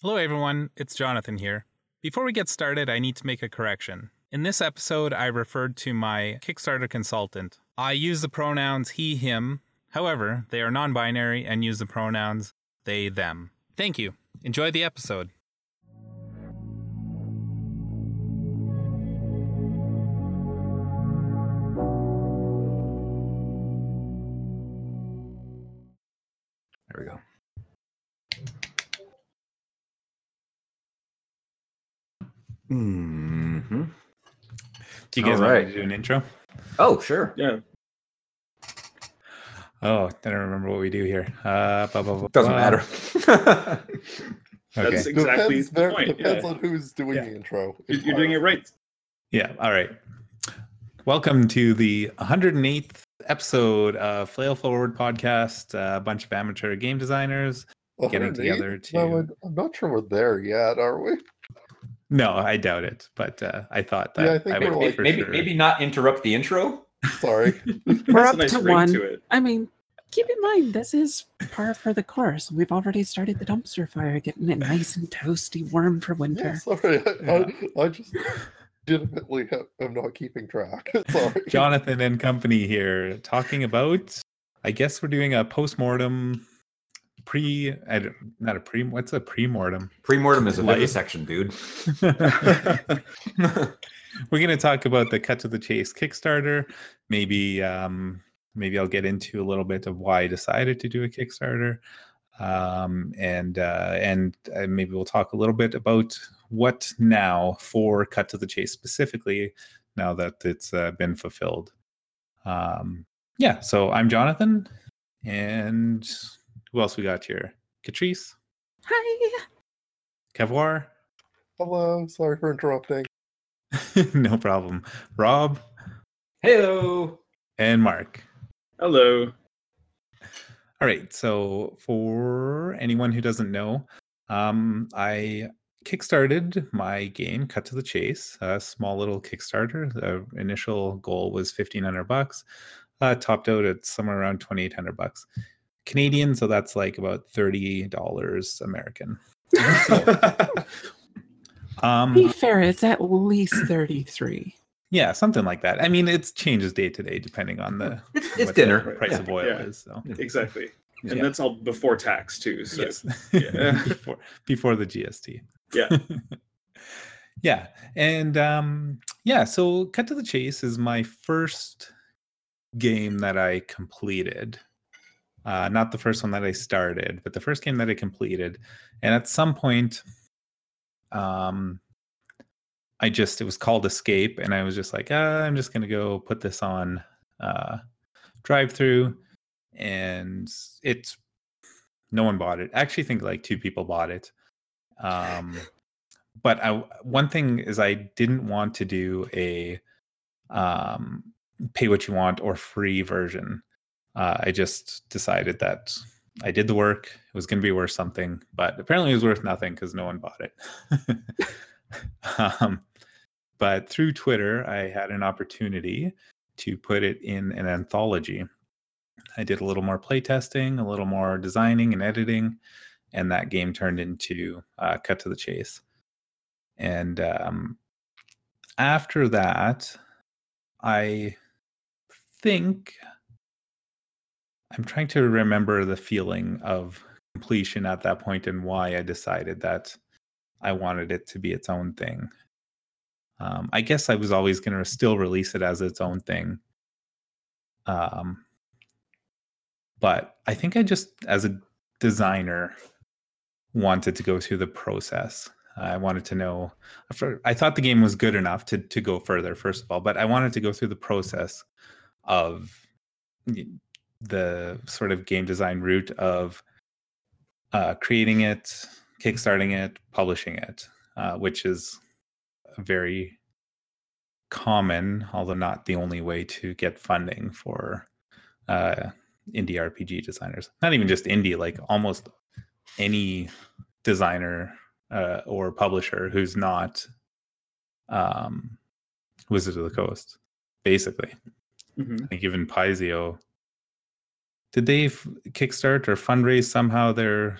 Hello, everyone. It's Jonathan here. Before we get started, I need to make a correction. In this episode, I referred to my Kickstarter consultant. I use the pronouns he, him. However, they are non binary and use the pronouns they, them. Thank you. Enjoy the episode. Hmm Do you guys All want me to do an intro? Oh, sure. Yeah. Oh, I don't remember what we do here. Uh, blah, blah, blah, Doesn't blah. matter. Okay. That's exactly depends, the very- point. depends yeah. on who's doing Yeah. the intro. You're, you're doing it right. Yeah. All right. Welcome to the 108th episode of Flail Forward podcast. Uh, a bunch of amateur game designers. getting 108? together No, to- I'm- I'm not sure we're there yet, are we? No, I doubt it, but uh, I thought that Yeah, I think would like- for maybe sure. maybe not interrupt the intro. Sorry. We're up nice to one. to it. I mean, keep in mind this is par for the course. We've already started the dumpster fire, getting it nice and toasty, warm for Yeah, winter. sorry. I, I, I just legitimately have, am not keeping track. sorry. Jonathan and company here talking about. I guess we're doing a post-mortem pre. I don't, not a pre. What's a pre-mortem? Pre-mortem is a vivisection, dude. we're going to talk about the cut to the chase kickstarter maybe um maybe i'll get into a little bit of why i decided to do a kickstarter um and uh and uh, maybe we'll talk a little bit about what now for cut to the chase specifically now that it's uh, been fulfilled um yeah so i'm jonathan and who else we got here catrice Hi. kevoir Hello. Sorry for interrupting. no problem rob Hello. and mark Hello. All right. So for anyone who doesn't know, um, I kickstarted my game Cut to the Chase, a small little Kickstarter. The initial goal was fifteen hundred bucks, uh, topped out at somewhere around twenty eight hundred bucks Canadian. So that's like about thirty dollars American. Um, Be fair, it's at least 33. yeah, something like that. I mean, it changes day to day depending on the It's, it's what the dinner. price Yeah. of oil Yeah. is. So exactly. And Yeah. that's all before tax too. So yes, before before the GST. Yeah. yeah, and um, yeah. So, cut to the chase is my first game that I completed. Uh, not the first one that I started, but the first game that I completed. And at some point, um, I just it was called Escape, and I was just like, ah, I'm just gonna go put this on uh, DriveThru, and it's no one bought it. I actually think like two people bought it. Um, but I one thing is I didn't want to do a um, pay what you want or free version. Uh, I just decided that I did the work. It was going to be worth something, but apparently it was worth nothing because no one bought it. um, but through Twitter, I had an opportunity to put it in an anthology. I did a little more playtesting, a little more designing and editing, and that game turned into uh, Cut to the Chase. And um, after that, I think I'm trying to remember the feeling of completion at that point and why I decided that I wanted it to be its own thing. Um, I guess I was always going to still release it as its own thing. Um, but I think I just, as a designer, wanted to go through the process. I wanted to know. I thought the game was good enough to to go further, first of all, but I wanted to go through the process of the sort of game design route of uh, creating it, kickstarting it, publishing it, uh, which is very common, although not the only way to get funding for uh, indie RPG designers. Not even just indie, like almost any designer uh, or publisher who's not um, Wizard of the Coast, basically. Mhm. I think even Paizo, did they f- kickstart or fundraise somehow their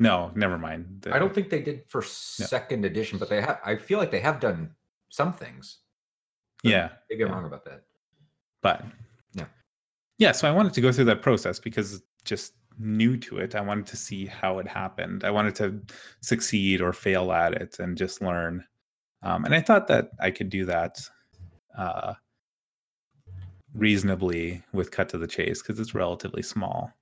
No, never mind. I don't think they did for second edition, but they have. I feel like they have done some things. Yeah, Maybe I'm Yeah. wrong about that. but Yeah. yeah. So I wanted to go through that process because just new to it. I wanted to see how it happened. I wanted to succeed or fail at it and just learn. Um, and I thought that I could do that uh, reasonably with Cut to the Chase because it's relatively small.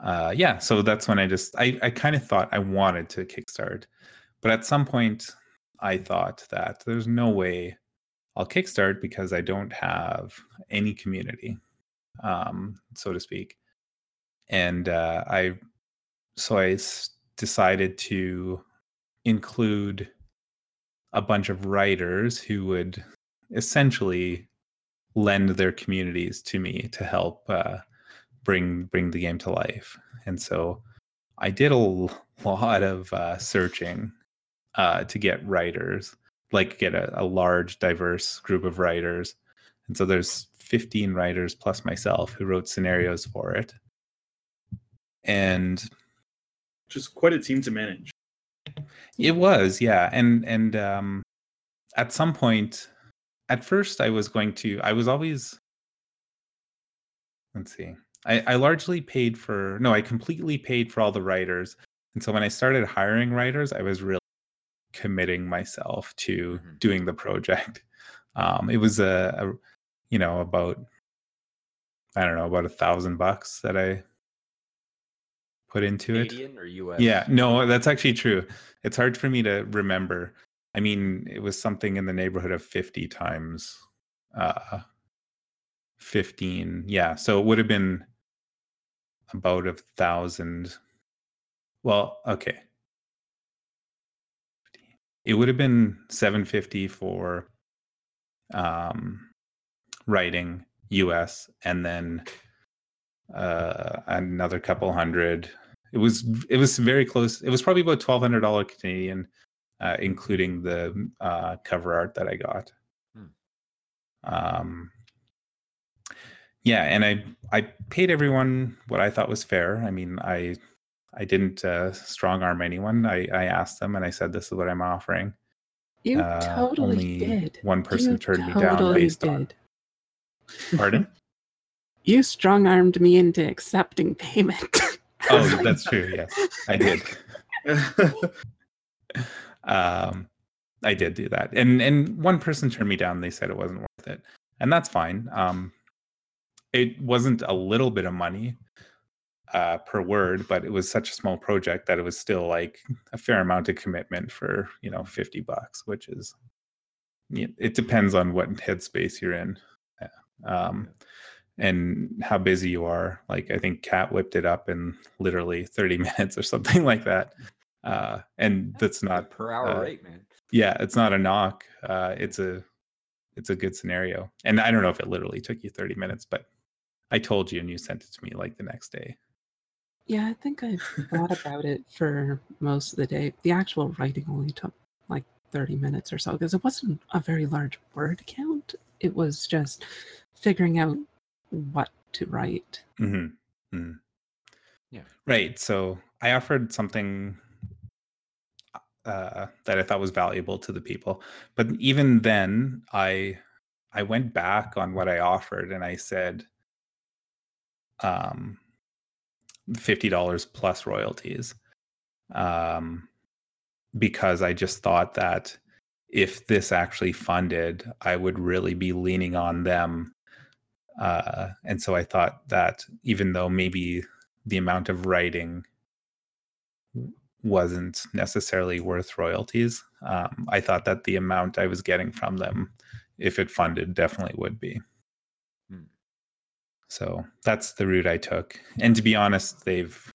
Uh, yeah, so that's when I just I, I kind of thought I wanted to kickstart, but at some point I thought that there's no way I'll kickstart because I don't have any community, um, so to speak. And uh, I, so I s- decided to include a bunch of writers who would essentially lend their communities to me to help uh, bring bring the game to life. And so I did a lot of uh, searching uh, to get writers like get a, a large diverse group of writers and so there's 15 writers plus myself who wrote scenarios for it and Just quite a team to manage. it was yeah and and um at some point at first i was going to i was always let's see i i largely paid for no i completely paid for all the writers and so when i started hiring writers i was really committing myself to Mhm. doing the project um it was a, a you know about i don't know about a thousand bucks that i put into it Canadian or US? yeah, no, that's actually true. It's hard for me to remember. I mean, it was something in the neighborhood of 50 times uh 15. Yeah, so it would have been about a thousand. Well, okay. It would have been 750 for um writing US and then uh another couple hundred it was it was very close it was probably about twelve hundred dollar canadian uh including the uh cover art that i got Hmm. um yeah and i i paid everyone what i thought was fair i mean i i didn't uh strong arm anyone i i asked them and i said this is what i'm offering You Uh, totally only did. one person you turned me down based did. on pardon You strong armed me into accepting payment. oh that's true yes i did um i did do that. And and one person turned me down. They said it wasn't worth it. And that's fine. Um it wasn't a little bit of money uh per word but it was such a small project that it was still like a fair amount of commitment for you know 50 bucks which is it depends on what headspace you're in. Um and how busy you are. Like i think cat whipped it up in literally 30 minutes or something like that uh and that's not per hour uh, rate, man. yeah it's not a knock uh it's a it's a good scenario and i don't know if it literally took you 30 minutes but i told you and you sent it to me like the next day yeah, I think I thought about it for most of the day. The actual writing only took like 30 minutes or so because it wasn't a very large word count. It was just figuring out what to write. Mm-hmm. Mm-hmm. Yeah. Right. So I offered something uh, that I thought was valuable to the people, but even then, I I went back on what I offered and I said, um, fifty dollars plus royalties, um, because I just thought that if this actually funded, I would really be leaning on them uh, and so I thought that even though maybe the amount of writing wasn't necessarily worth royalties, um, I thought that the amount I was getting from them, if it funded, definitely would be. Hmm. So that's the route I took. And to be honest, they've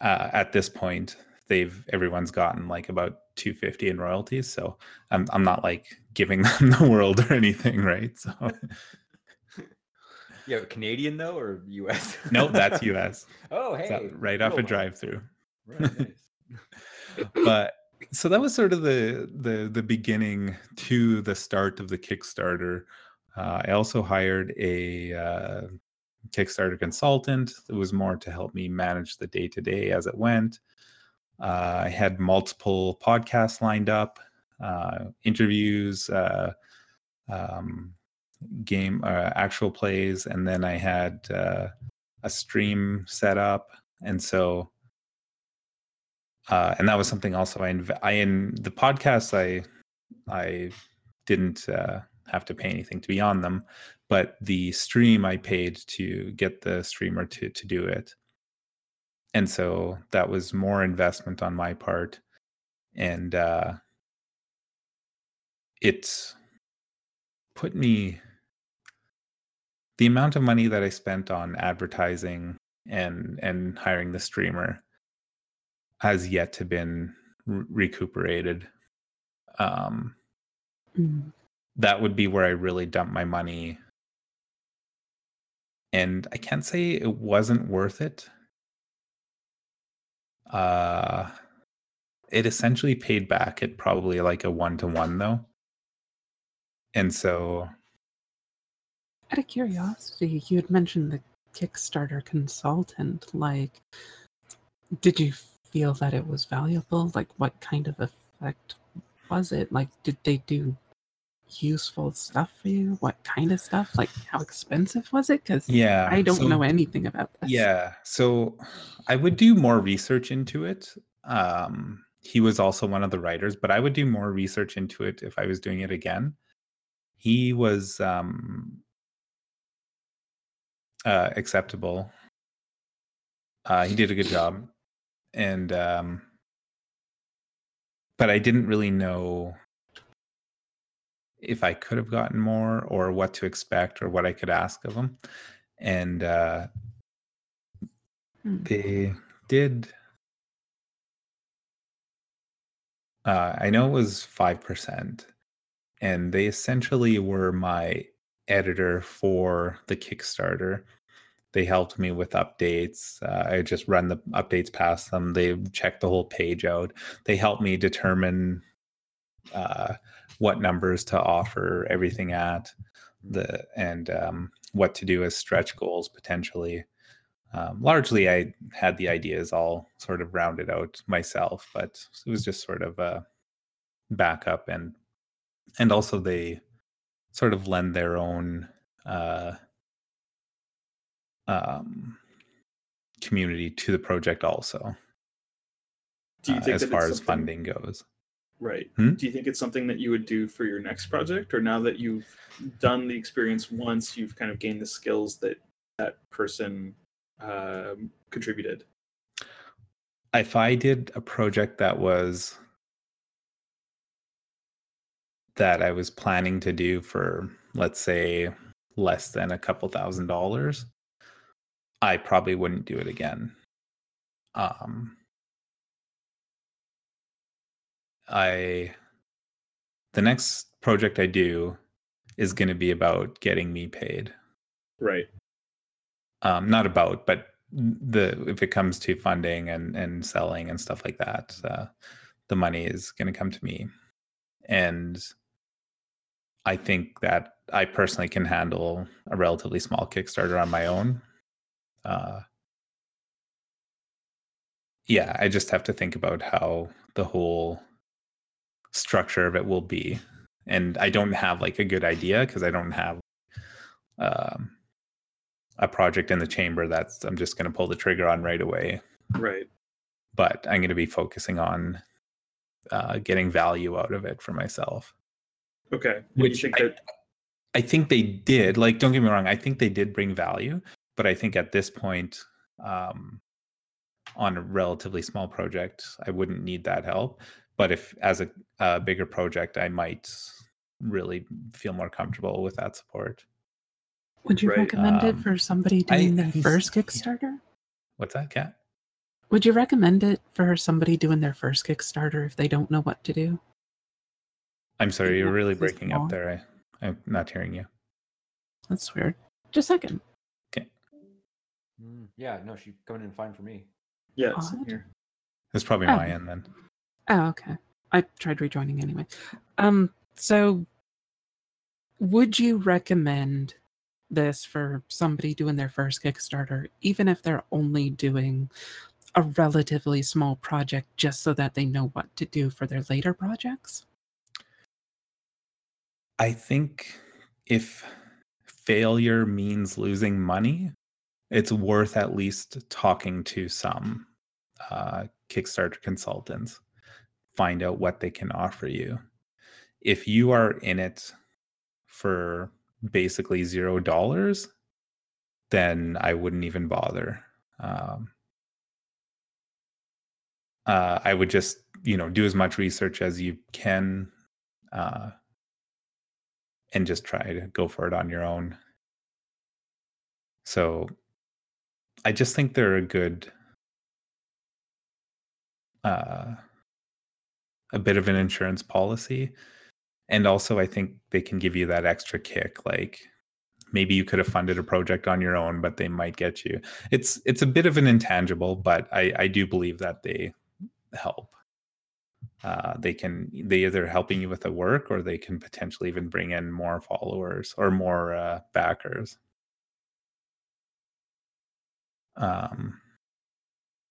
uh, at this point they've everyone's gotten like about 250 in royalties. So I'm I'm not like giving them the world or anything, right? So Yeah, Canadian though or US? no, that's US. oh, hey. out right off a drive through. Nice. But so that was sort of the the the beginning to the start of the Kickstarter. Uh, I also hired a uh, Kickstarter consultant. It was more to help me manage the day to day as it went. Uh, I had multiple podcasts lined up, uh, interviews, uh, um, game, uh, actual plays, and then I had a stream set up. And so, uh, and that was something also I, inv- I in the podcast, I, I didn't uh, have to pay anything to be on them, but the stream I paid to get the streamer to to do it, and so that was more investment on my part, and uh, it put me the amount of money that I spent on advertising and and hiring the streamer has yet to been re- recuperated. Um, Mm. that would be where I really dumped my money. And I can't say it wasn't worth it. Uh it essentially paid back at probably like a one to one though. And so Out of curiosity, you had mentioned the Kickstarter consultant. Like, did you feel that it was valuable? Like, what kind of effect was it? Like, did they do useful stuff for you? What kind of stuff? Like, how expensive was it? Because yeah. I don't so- know anything about this. Yeah. So I would do more research into it. Um, he was also one of the writers, but I would do more research into it if I was doing it again. He was um, uh, acceptable. Uh, he did a good job, and um, but I didn't really know if I could have gotten more or what to expect or what I could ask of them, And uh, Hmm. they did uh, i know it was 5% and they essentially were my editor for the kickstarter they helped me with updates uh, i just run the updates past them they check the whole page out they helped me determine uh, what numbers to offer everything at the and um, what to do as stretch goals potentially. Um, largely i had the ideas all sort of rounded out myself but it was just sort of a backup and and also they sort of lend their own uh um community to the project also Do you uh, think as far as funding goes Right. Hmm? Do you think it's something that you would do for your next project, or now that you've done the experience once, you've kind of gained the skills that that person um, contributed? if i did a project that was that i was planning to do for let's say less than a couple thousand dollars i probably wouldn't do it again. Um i the next project i do is going to be about getting me paid. Right. um not about but the if it comes to funding and and selling and stuff like that uh, the money is going to come to me. And i think that i personally can handle a relatively small kickstarter on my own uh yeah i just have to think about how the whole structure of it will be and i don't have like a good idea because i don't have um a project in the chamber that's I'm just going to pull the trigger on right away. Right. But I'm going to be focusing on uh, getting value out of it for myself. Okay. Which think I, that I think they did. Like, don't get me wrong. I think they did bring value, but I think at this point, um, on a relatively small project, I wouldn't need that help. But if as a, a bigger project, I might really feel more comfortable with that support. Would you Right, recommend it um, for somebody I- doing their first he's- Kickstarter? What's that, Kat? Would you recommend it for somebody doing their first Kickstarter if they don't know what to do? I'm sorry, you're really breaking small. up there. I, I'm not hearing you. That's weird. Just a second. Mm, yeah, no, she's coming in fine for me. yeah, same here. It's probably Oh. my end then. Oh, okay. I tried rejoining anyway. Um, so would you recommend this for somebody doing their first Kickstarter, even if they're only doing a relatively small project just so that they know what to do for their later projects? I think if failure means losing money, it's worth at least talking to some uh, Kickstarter consultants, find out what they can offer you. If you are in it for basically zero dollars, then I wouldn't even bother. Um, uh, I would just, you know, do as much research as you can, uh, and just try to go for it on your own. So, I just think they're a good, uh, a bit of an insurance policy, and also I think they can give you that extra kick, like maybe you could have funded a project on your own but they might get you. It's it's a bit of an intangible but i i do believe that they help. Uh, they can they either helping you with the work or they can potentially even bring in more followers or more uh, backers um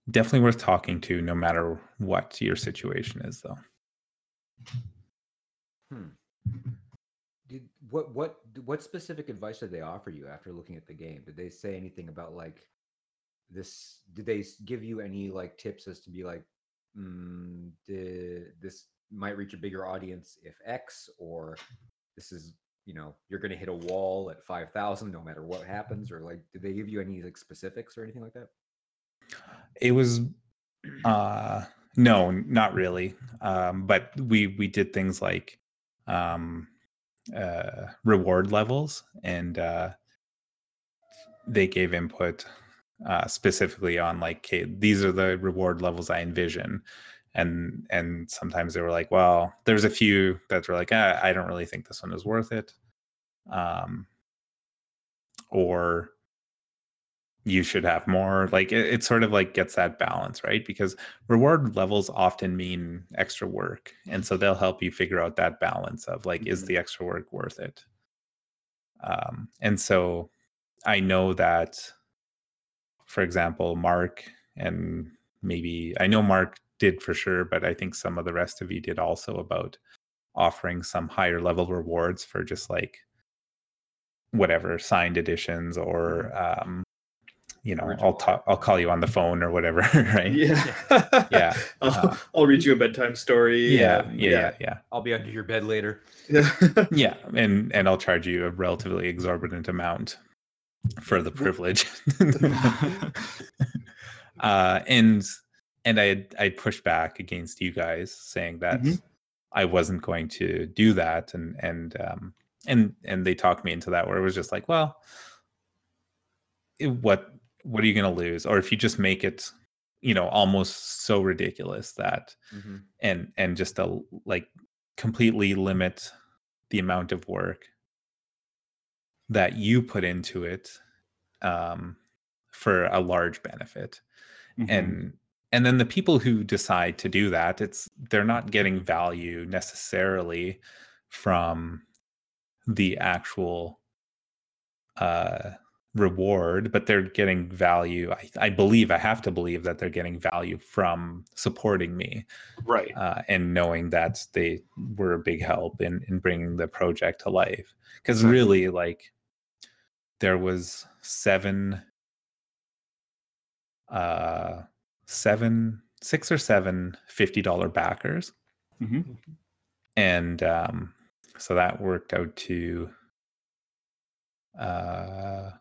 definitely worth talking to no matter what your situation is though Hmm. Did what what what specific advice did they offer you after looking at the game? Did they say anything about like this? Did they give you any like tips as to be like, mm, did, this might reach a bigger audience if X, or this is you know you're going to hit a wall at five thousand no matter what happens, or like did they give you any like specifics or anything like that? it was uh no not really um but we we did things like um uh reward levels and uh they gave input uh specifically on like okay, these are the reward levels i envision and and sometimes they were like well there's a few that were like ah, i don't really think this one is worth it um or you should have more like it, it sort of like gets that balance right? Because reward levels often mean extra work and so they'll help you figure out that balance of like is Mhm. the extra work worth it? Um and so i know that for example mark and maybe i know mark did for sure but i think some of the rest of you did also about offering some higher level rewards for just like whatever signed editions or um you know Original i'll talk i'll call you on the phone or whatever right Yeah. Yeah, I'll, uh, I'll read you a bedtime story. yeah and- yeah yeah yeah I'll be under your bed later. yeah. yeah and and i'll charge you a relatively exorbitant amount for the privilege uh and and i had i pushed back against you guys saying that Mhm. i wasn't going to do that and and um and and they talked me into that where it was just like well it- what what are you going to lose or if you just make it you know almost so ridiculous that Mhm. and and just a like completely limit the amount of work that you put into it um, for a large benefit Mhm. and and then the people who decide to do that it's they're not getting value necessarily from the actual uh reward but they're getting value I, I believe i have to believe that they're getting value from supporting me right. uh, and knowing that they were a big help in in bringing the project to life because really like there was seven uh seven six or seven fifty dollar backers Mhm. and um so that worked out to uh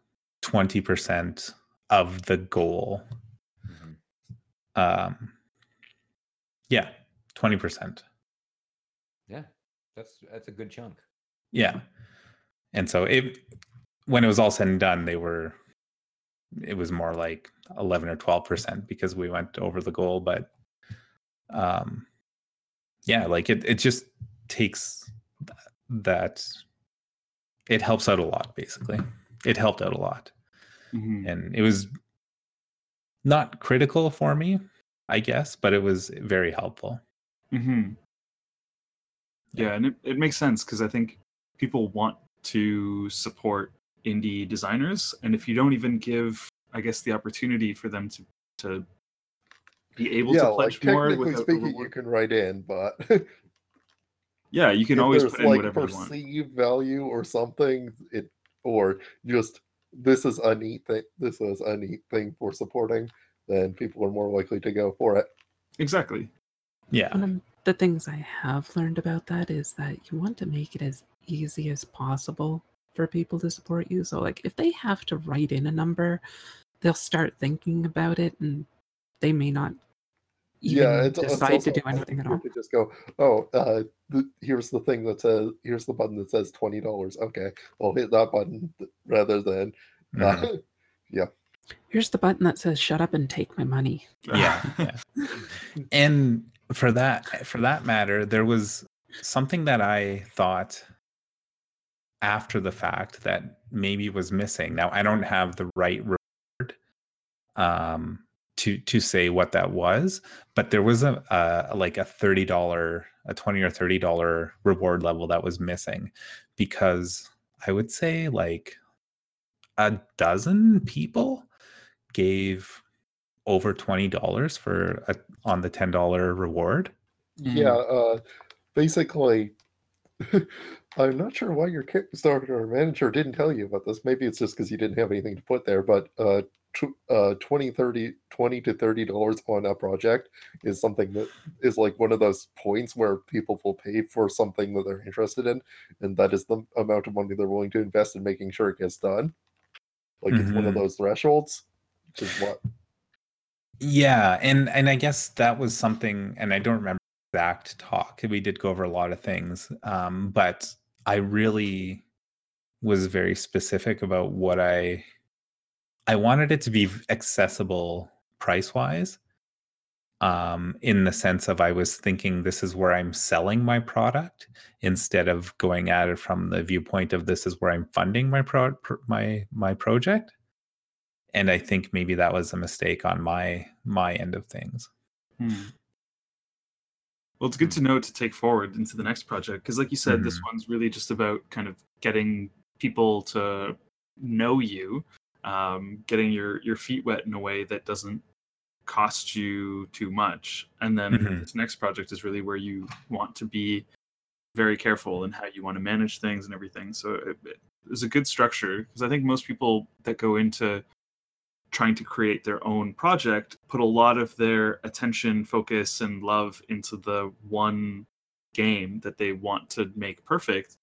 20% of the goal Mhm. um yeah 20% Yeah, that's that's a good chunk. Yeah. And so it when it was all said and done, they were it was more like 11 or 12% because we went over the goal, but um yeah, like it it just takes th- that it helps out a lot basically. It helped out a lot. Mhm. And it was not critical for me, I guess, but it was very helpful. hmm Yeah, and it, it makes sense because I think people want to support indie designers, and if you don't even give, I guess, the opportunity for them to to be able yeah, to like pledge more technically a speaking, reward- you can write in, but yeah, you can if always there's put in like whatever you want. perceived value or something, it or just this is a neat thing. This is a neat thing for supporting. Then people are more likely to go for it. Exactly. Yeah. One of the things I have learned about that is that you want to make it as easy as possible for people to support you. So, like, if they have to write in a number, they'll start thinking about it and they may not even yeah, it's, it's decide also to do anything at easier all. To just go, oh, uh, th- here's the thing that says, here's the button that says twenty dollars. Okay, I'll hit that button th- rather than, Mhm. uh, yeah, Here's the button that says "Shut up and take my money." yeah, yeah. and for that for that matter there was something that i thought after the fact that maybe was missing now i don't have the right word um to to say what that was but there was a, a like a $30 a 20 or 30 dollar reward level that was missing because i would say like a dozen people gave over twenty dollars for a, on the ten dollar reward. yeah. Uh, basically, I'm not sure why your Kickstarter manager didn't tell you about this. Maybe it's just because you didn't have anything to put there. But uh, tw- uh, 20, 30, 20 to thirty dollars on a project is something that is like one of those points where people will pay for something that they're interested in, and that is the amount of money they're willing to invest in making sure it gets done. Like it's one of Mhm. those thresholds, which is what Yeah, and and I guess that was something, and I don't remember exact talk. We did go over a lot of things, um, but I really was very specific about what I I wanted it to be accessible price wise. Um, in the sense of I was thinking this is where I'm selling my product instead of going at it from the viewpoint of this is where I'm funding my pro pr- my my project and I think maybe that was a mistake on my my end of things. Hmm. Well, it's good to know to take forward into the next project because, like you said, this one's really just about kind of getting people to know you, um, getting your your feet wet in a way that doesn't cost you too much, and then Mhm. this next project is really where you want to be very careful in how you want to manage things and everything. So it, it- it's a good structure because I think most people that go into trying to create their own project put a lot of their attention focus and love into the one game that they want to make perfect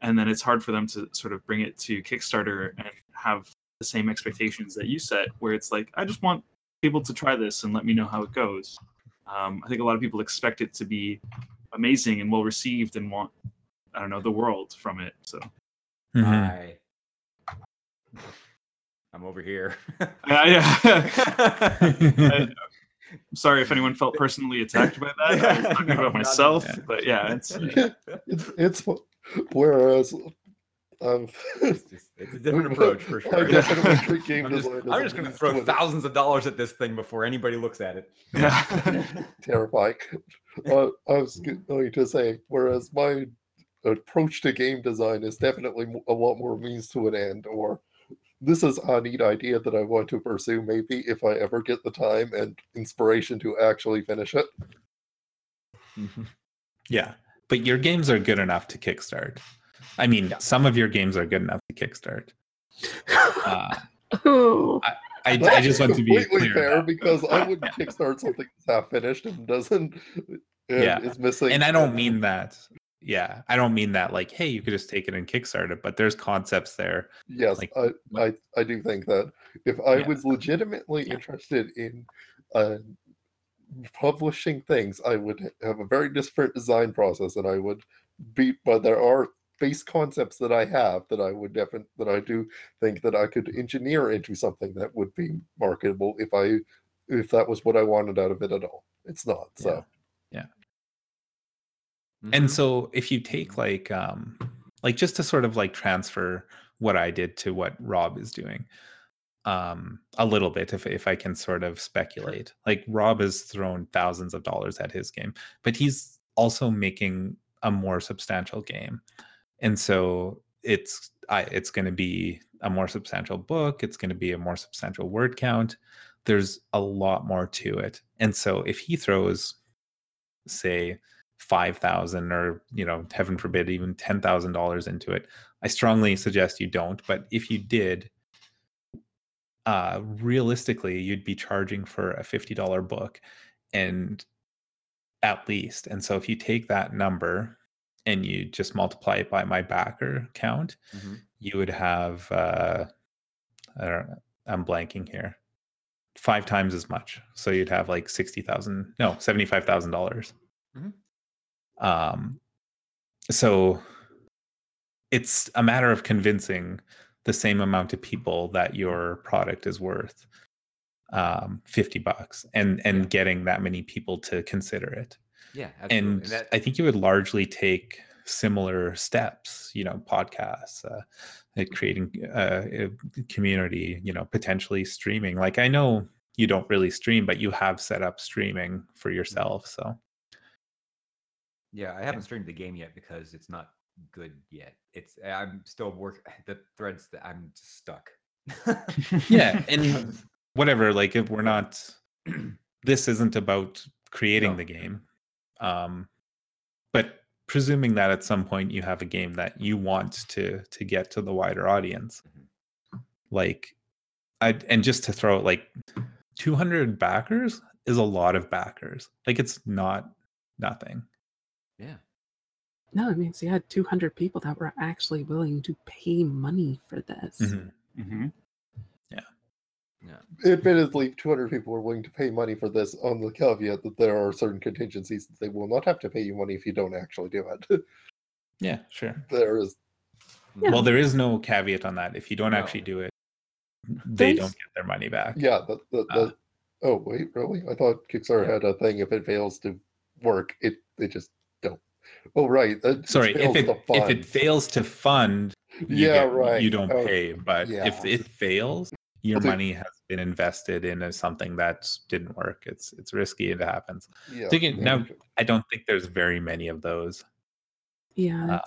and then it's hard for them to sort of bring it to kickstarter and have the same expectations that you set where it's like i just want people to try this and let me know how it goes um, i think a lot of people expect it to be amazing and well received and want i don't know the world from it so Mhm. Hi. I'm over here. yeah, yeah. I- I'm sorry if anyone felt personally attacked by that. I was talking No, about myself, yeah. but yeah, it's it's it's whereas um it's, just, it's a different approach for sure. definitely treat game I'm just, I'm just going to throw thousands of dollars at this thing before anybody looks at it. yeah. terrifying. Uh, I was going to say, whereas my approach to game design is definitely a lot more means to an end, or this is a neat idea that I want to pursue, maybe if I ever get the time and inspiration to actually finish it. Yeah, but your games are good enough to kickstart. I mean, Yeah. some of your games are good enough to kickstart. Uh, Oh, I, I just want to be completely clear. fair because I wouldn't kickstart something that's half finished and doesn't and Yeah. is missing. and I don't mean that. Yeah, I don't mean that like, hey, you could just take it and kickstart it. But there's concepts there. Yes, like, I, I I do think that if I Yeah. was legitimately interested in uh, publishing things, I would have a very different design process, and I would be. But there are base concepts that I have that I would definitely that I do think that I could engineer into something that would be marketable if I if that was what I wanted out of it at all. It's not. So And Mhm. so if you take like um like just to sort of like transfer what I did to what Rob is doing um a little bit if if I can sort of speculate. Like Rob has thrown thousands of dollars at his game, but he's also making a more substantial game. And so it's I, it's going to be a more substantial book it's going to be a more substantial word count there's a lot more to it and so if he throws say 5000 or you know heaven forbid even $10000 into it i strongly suggest you don't but if you did uh realistically you'd be charging for a $50 book and at least and so if you take that number and you just multiply it by my backer count Mhm. you would have uh I don't I'm blanking here. Five times as much. So you'd have like sixty thousand, no, seventy-five thousand dollars. Mhm. Um so it's a matter of convincing the same amount of people that your product is worth um 50 bucks and and Yeah. getting that many people to consider it Yeah, absolutely. and that, I think you would largely take similar steps, you know, podcasts, uh, creating uh, a community, you know, potentially streaming. Like I know you don't really stream, but you have set up streaming for yourself. So yeah, I haven't streamed the game yet because it's not good yet. It's I'm still work the threads that I'm just stuck. yeah, and whatever. Like if we're not, this isn't about creating No. the game, um, but presuming that at some point you have a game that you want to to get to the wider audience, like, I and just to throw it like 200 backers is a lot of backers. Like it's not nothing. Yeah. No, it means you had 200 people that were actually willing to pay money for this. Mhm. hmm Admittedly, 200 people are willing to pay money for this on the caveat that there are certain contingencies that they will not have to pay you money if you don't actually do it. Yeah, sure. there is, Yeah. Well, there is no caveat on that. If you don't No. actually do it, they There's- don't get their money back. yeah, the, the, the Uh. oh, wait, really? I thought Kickstarter Yeah. had a thing if it fails to work, it they just don't. Oh, right. that Sorry, if it if it fails to fund, you Yeah, get- right. You don't Oh, pay, but if it fails, your Well, money has been invested in something that didn't work. It's it's risky. It happens. yeah, Thinking- yeah, now- I don't think there's very many of those, Yeah, uh,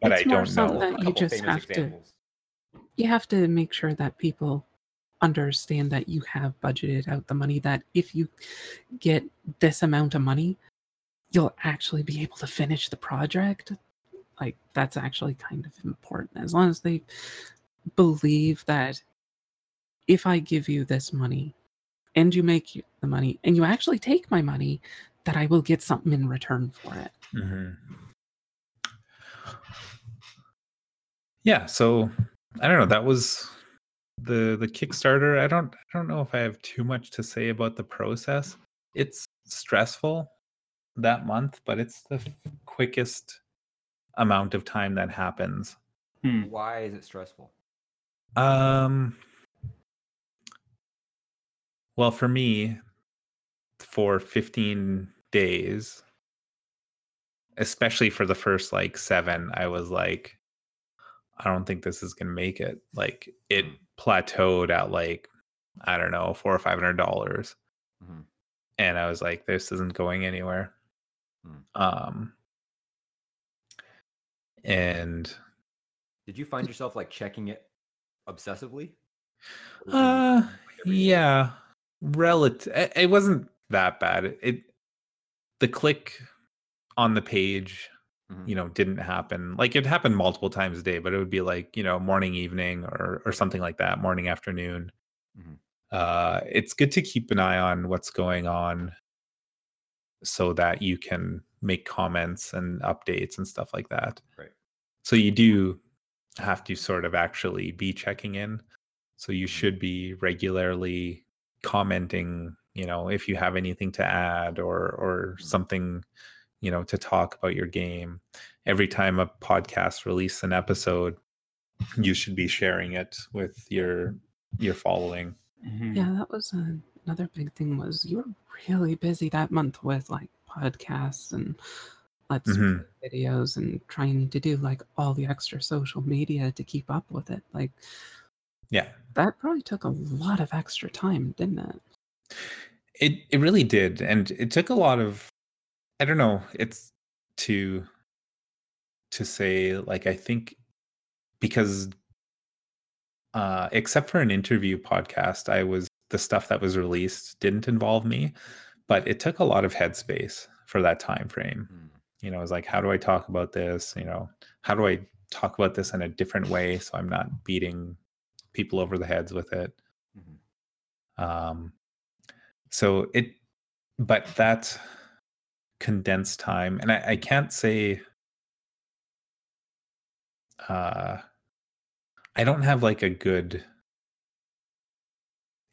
but it's I more don't something know. that you just famous have to you have to make sure that people understand that you have budgeted out the money that if you get this amount of money you'll actually be able to finish the project like that's actually kind of important as long as they believe that if i give you this money and you make the money and you actually take my money that i will get something in return for it Mhm. Yeah, so I don't know. That was the the Kickstarter. I don't I don't know if I have too much to say about the process. It's stressful that month, but it's the f- quickest amount of time that happens. Hmm. Why is it stressful? Um well, for me for 15 days especially for the first like 7, I was like I don't think this is going to make it. Like it Mm. plateaued at like I don't know, 4 or 500 dollars. Mhm. And I was like this isn't going anywhere. Um and Did you find yourself like checking it obsessively? Uh, like, every day? yeah, relative. It, wasn't that bad. It, it the click on the page, Mhm. you know, didn't happen. Like it happened multiple times a day, but it would be like you know morning, evening, or or something like that. Morning, afternoon. Mhm. Uh, it's good to keep an eye on what's going on, so that you can make comments and updates and stuff like that. Right. So you do have to sort of actually be checking in. So you Mhm. should be regularly commenting, you know, if you have anything to add or or Mhm. something, you know, to talk about your game. Every time a podcast release an episode, you should be sharing it with your your following. Mhm. Yeah, that was uh, another big thing was you were really busy that month with like podcasts and let's Mhm. videos and trying to do like all the extra social media to keep up with it. Like Yeah. that probably took a lot of extra time, didn't it? It it really did, and it took a lot of. I don't know. It's to to say like I think because uh, except for an interview podcast, I was the stuff that was released didn't involve me, but it took a lot of headspace for that time frame. Hmm. You know, it was like, how do I talk about this? You know, how do I talk about this in a different way so I'm not beating people over the heads with it? Mhm. Um, so it, but that condensed time, and I, I can't say, uh, I don't have like a good.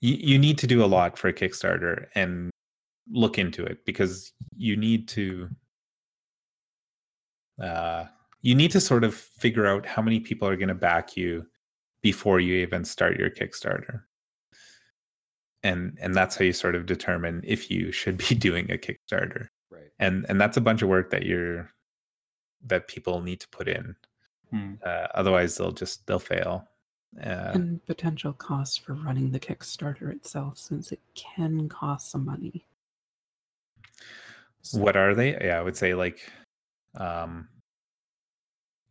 You, you need to do a lot for a Kickstarter and look into it because you need to. Uh, you need to sort of figure out how many people are going to back you before you even start your Kickstarter and and that's how you sort of determine if you should be doing a kickstarter Right. and and that's a bunch of work that you're that people need to put in Hmm. uh, otherwise they'll just they'll fail uh, and potential costs for running the Kickstarter itself, since it can cost some money. So- what are they? Yeah i would say like um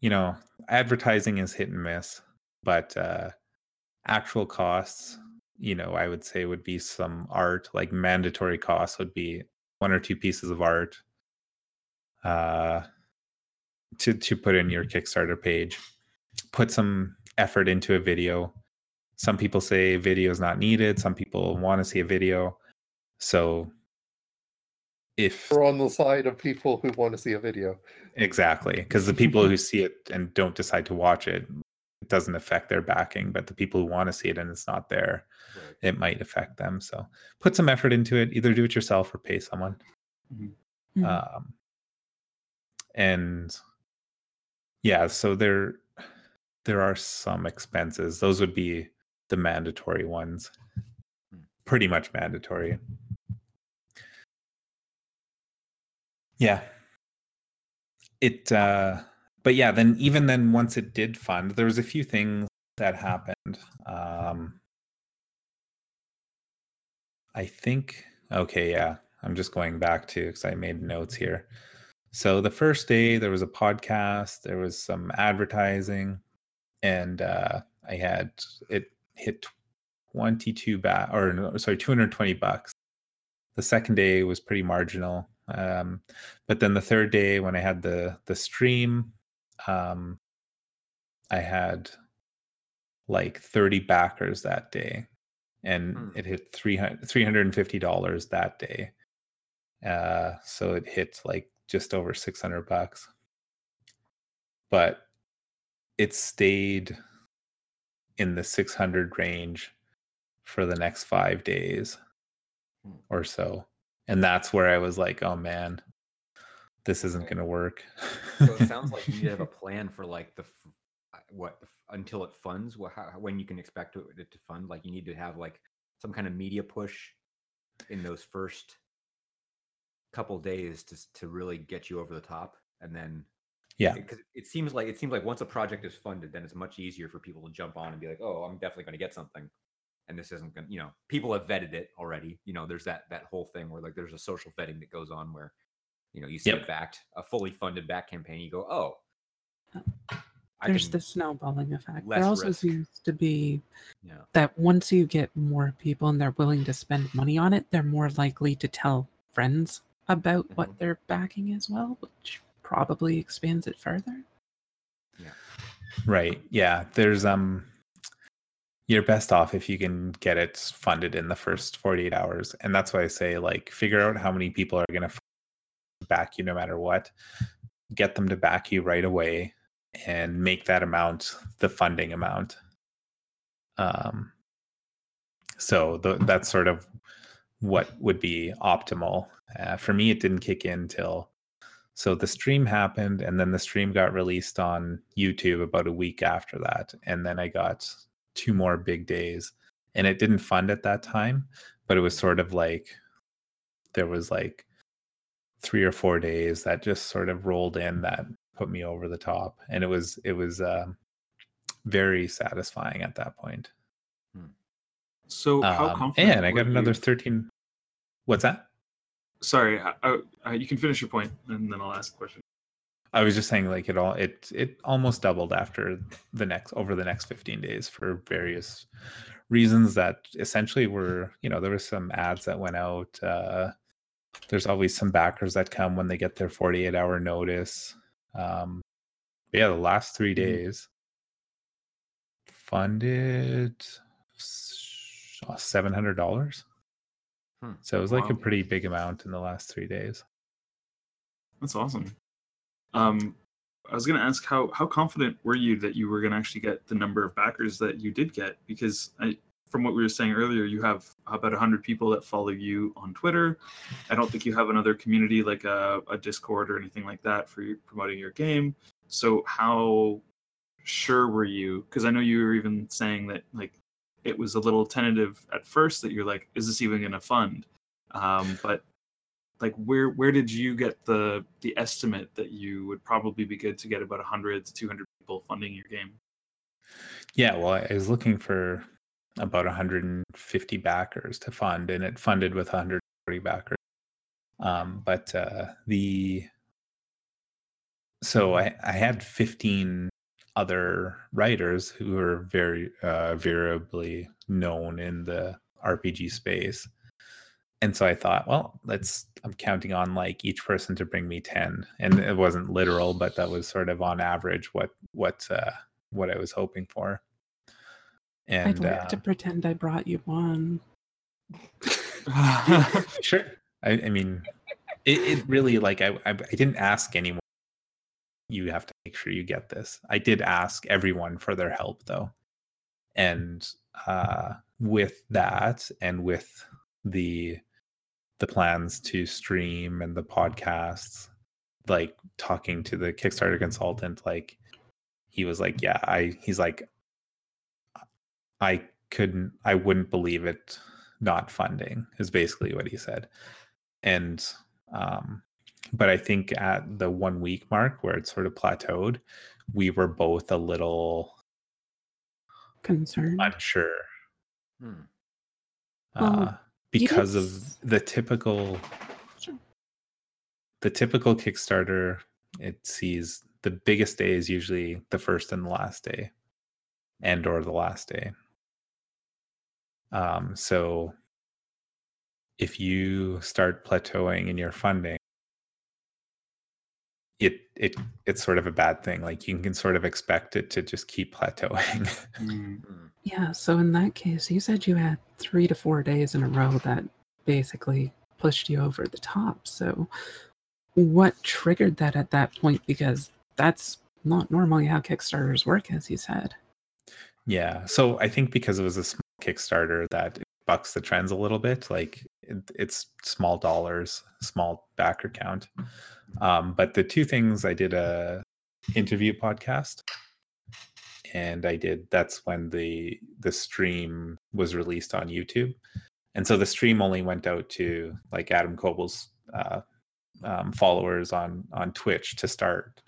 you know advertising is hit and miss but uh actual costs you know i would say would be some art like mandatory costs would be one or two pieces of art uh to to put in your kickstarter page. Put some effort into a video some people say video is not needed some people want to see a video so if We're on the side of people who want to see a video. Exactly, because the people who see it and don't decide to watch it, it doesn't affect their backing. But the people who want to see it and it's not there, Right. it might affect them. So put some effort into it. Either do it yourself or pay someone. Mhm. Um, and yeah, so there there are some expenses. Those would be the mandatory ones. Hmm. Pretty much mandatory. Yeah. It uh but yeah, then even then once it did fund, there was a few things that happened. Um I think okay, yeah. I'm just going back to because I made notes here. So the first day there was a podcast, there was some advertising, and uh I had it hit 22 back or no, sorry, 220 bucks. The second day was pretty marginal. Um, but then the third day when I had the the stream, um, I had like 30 backers that day, and Hmm. it hit 300 350 dollars that day. Uh, so it hit like just over 600 bucks. But it stayed in the 600 range for the next five days Hmm. or so. And that's where I was like, oh man, this isn't going to work. So it sounds like you need to have a plan for like the what until it funds. What how, when you can expect it, it to fund? Like you need to have like some kind of media push in those first couple days to to really get you over the top, and then yeah. because it seems like it seems like once a project is funded, then it's much easier for people to jump on and be like, oh, I'm definitely going to get something. And this isn't going to, you know, people have vetted it already. You know, there's that that whole thing where like there's a social vetting that goes on where, you know, you see Yep. a backed, a fully funded back campaign, you go, oh, I There's the snowballing effect. There also risk. seems to be yeah, that once you get more people and they're willing to spend money on it, they're more likely to tell friends about Mhm. what they're backing as well, which probably expands it further. Yeah. Right. Yeah. There's um you're best off if you can get it funded in the first 48 hours. And that's why I say like figure out how many people are going to back you no matter what. Get them to back you right away and make that amount the funding amount. Um so th- that's sort of what would be optimal. Uh, for me it didn't kick in till so the stream happened, and then the stream got released on YouTube about a week after that. And then I got two more big days. And it didn't fund at that time, but it was sort of like there was like three or four days that just sort of rolled in that put me over the top. And it was it was um, very satisfying at that point. So how Um, confident? and I got another you- 13. What's that? Sorry, I, I, you can finish your point, and then I'll ask a question. I was just saying like it all it it almost doubled after the next over the next 15 days for various reasons that essentially were, you know, there was some ads that went out. Uh there's always some backers that come when they get their 48 hour notice. Um yeah, the last 3 days funded $700. Hmm. So it was like a pretty big amount in the last 3 days. That's awesome. Um, I was going to ask how how confident were you that you were going to actually get the number of backers that you did get? Because I, from what we were saying earlier, you have about hundred people that follow you on Twitter. I don't think you have another community like a, a Discord or anything like that for promoting your game. So how sure were you? Because I know you were even saying that like it was a little tentative at first that you're like, is this even going to fund? Um, but like where where did you get the the estimate that you would probably be good to get about 100 to 200 people funding your game Yeah, well, I was looking for about 150 backers to fund, and it funded with 140 backers. Um, but uh, the so I, I had 15 other writers who are very uh, variably known in the RPG space. And so I thought, well, let's, I'm counting on like each person to bring me 10. And it wasn't literal, but that was sort of on average what, what, uh, what I was hoping for. And I'd And like uh, to pretend I brought you one. sure. I, I mean, it, it really like I, I I didn't ask anyone. You have to make sure you get this. I did ask everyone for their help though, and uh, with that, and with the the plans to stream and the podcasts, like talking to the Kickstarter consultant, like he was like, yeah, I. He's like, I couldn't. I wouldn't believe it not funding is basically what he said and um but i think at the one week mark where it sort of plateaued we were both a little Concerned. unsure Hmm. Well, uh, because of the typical Sure. the typical kickstarter it sees the biggest day is usually the first and the last day and or the last day um so if you start plateauing in your funding it it it's sort of a bad thing like you can sort of expect it to just keep plateauing Mm, Hmm. Yeah, so in that case, you said you had three to four days in a row that basically pushed you over the top. So, what triggered that at that point? Because that's not normally how Kickstarters work, as you said. Yeah. So I think because it was a small Kickstarter that it bucks the trends a little bit. Like it, it's small dollars, small backer count. Um, but the two things I did a interview podcast and I did that's when the the stream was released on YouTube. And so the stream only went out to like Adam Koebel's uh, um, followers on on Twitch to start,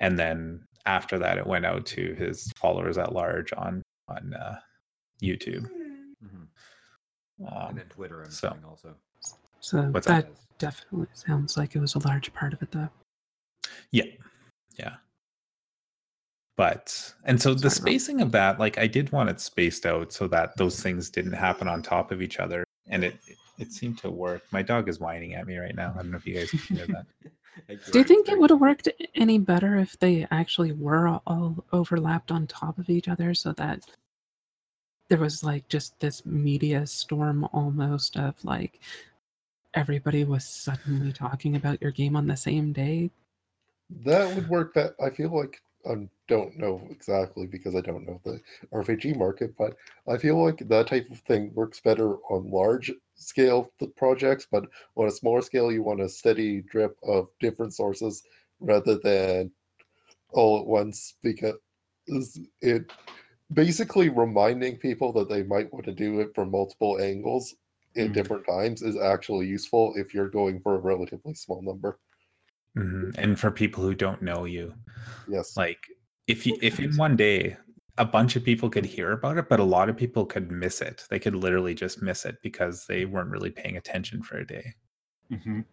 and then after that it went out to his followers at large on on uh, YouTube. Mhm. Um, and then Twitter, I'm so- assuming also. So What's that Yes. definitely sounds like it was a large part of it, though. Yeah. Yeah. But and so the Sorry, Rob. spacing of that, like I did want it spaced out so that those things didn't happen on top of each other. And it it seemed to work. My dog is whining at me right now. I don't know if you guys can hear that. Thank Do you think it would have worked any better if they actually were all overlapped on top of each other so that there was like just this media storm almost of like everybody was suddenly talking about your game on the same day? That would work. That I feel like I don't know exactly because I don't know the RPG market, but I feel like that type of thing works better on large scale projects. But on a smaller scale, you want a steady drip of different sources rather than all at once because it basically reminding people that they might want to do it from multiple angles at Mhm. different times is actually useful if you're going for a relatively small number. Mhm. And for people who don't know you, Yes. like if you if in one day a bunch of people could hear about it, but a lot of people could miss it. They could literally just miss it because they weren't really paying attention for a day. mhm.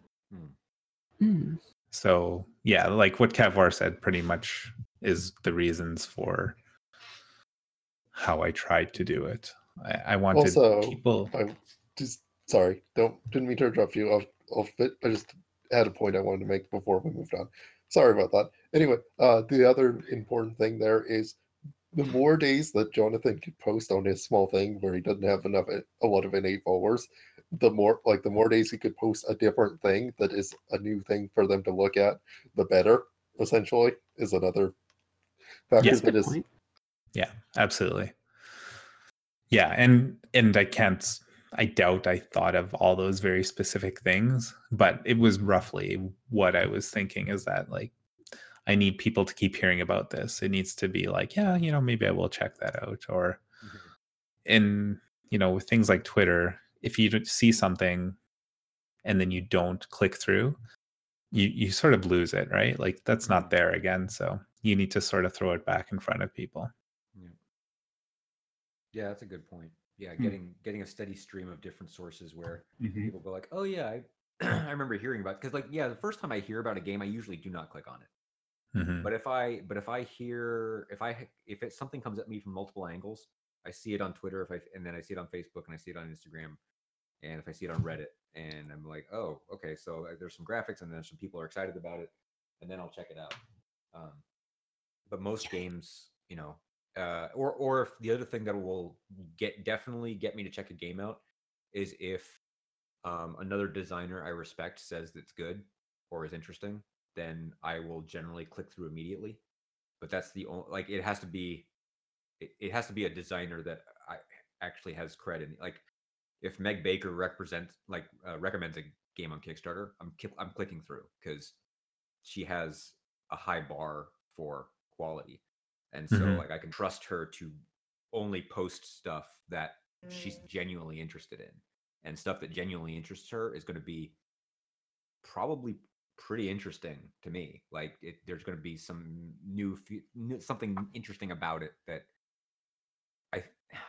Hmm. So yeah, like what Kevlar said, pretty much is the reasons for how I tried to do it. I, I wanted Also, people. I just sorry, don't didn't mean to interrupt you off off bit. I just had a point I wanted to make before we moved on. Sorry about that. Anyway, uh, the other important thing there is the more days that Jonathan could post on his small thing where he doesn't have enough a lot of innate followers, the more like the more days he could post a different thing that is a new thing for them to look at, the better. Essentially, is another factor Yes. that Good point. Yeah, absolutely. Yeah, and and I can't I doubt I thought of all those very specific things, but it was roughly what I was thinking is that like I need people to keep hearing about this. It needs to be like, yeah, you know, maybe I will check that out or Mhm. in you know with things like twitter if you see something and then you don't click through you you sort of lose it right like that's not there again so you need to sort of throw it back in front of people Yeah. That's a good point. Yeah, Hmm. getting getting a steady stream of different sources where Mhm. people go like, "Oh yeah, I I remember hearing about." Because like, yeah, the first time I hear about a game, I usually do not click on it. Mhm. But if I but if I hear if I if it something comes at me from multiple angles, I see it on Twitter if I and then I see it on Facebook and I see it on Instagram, and if I see it on Reddit and I'm like, oh, okay, so uh, there's some graphics and then some people are excited about it, and then I'll check it out. Um, but most games, you know, uh, or or if the other thing that will get definitely get me to check a game out is if um, another designer I respect says that's good or is interesting, then I will generally click through immediately. But that's the only like it has to be it, it has to be a designer that I actually has credit. Like if Meg Baker represents like uh, recommends a game on Kickstarter, I'm I'm clicking through because she has a high bar for quality, and so Mhm. like I can trust her to only post stuff that she's genuinely interested in, and stuff that genuinely interests her is going to be probably pretty interesting to me. Like it, there's going to be some new, fe- new something interesting about it that I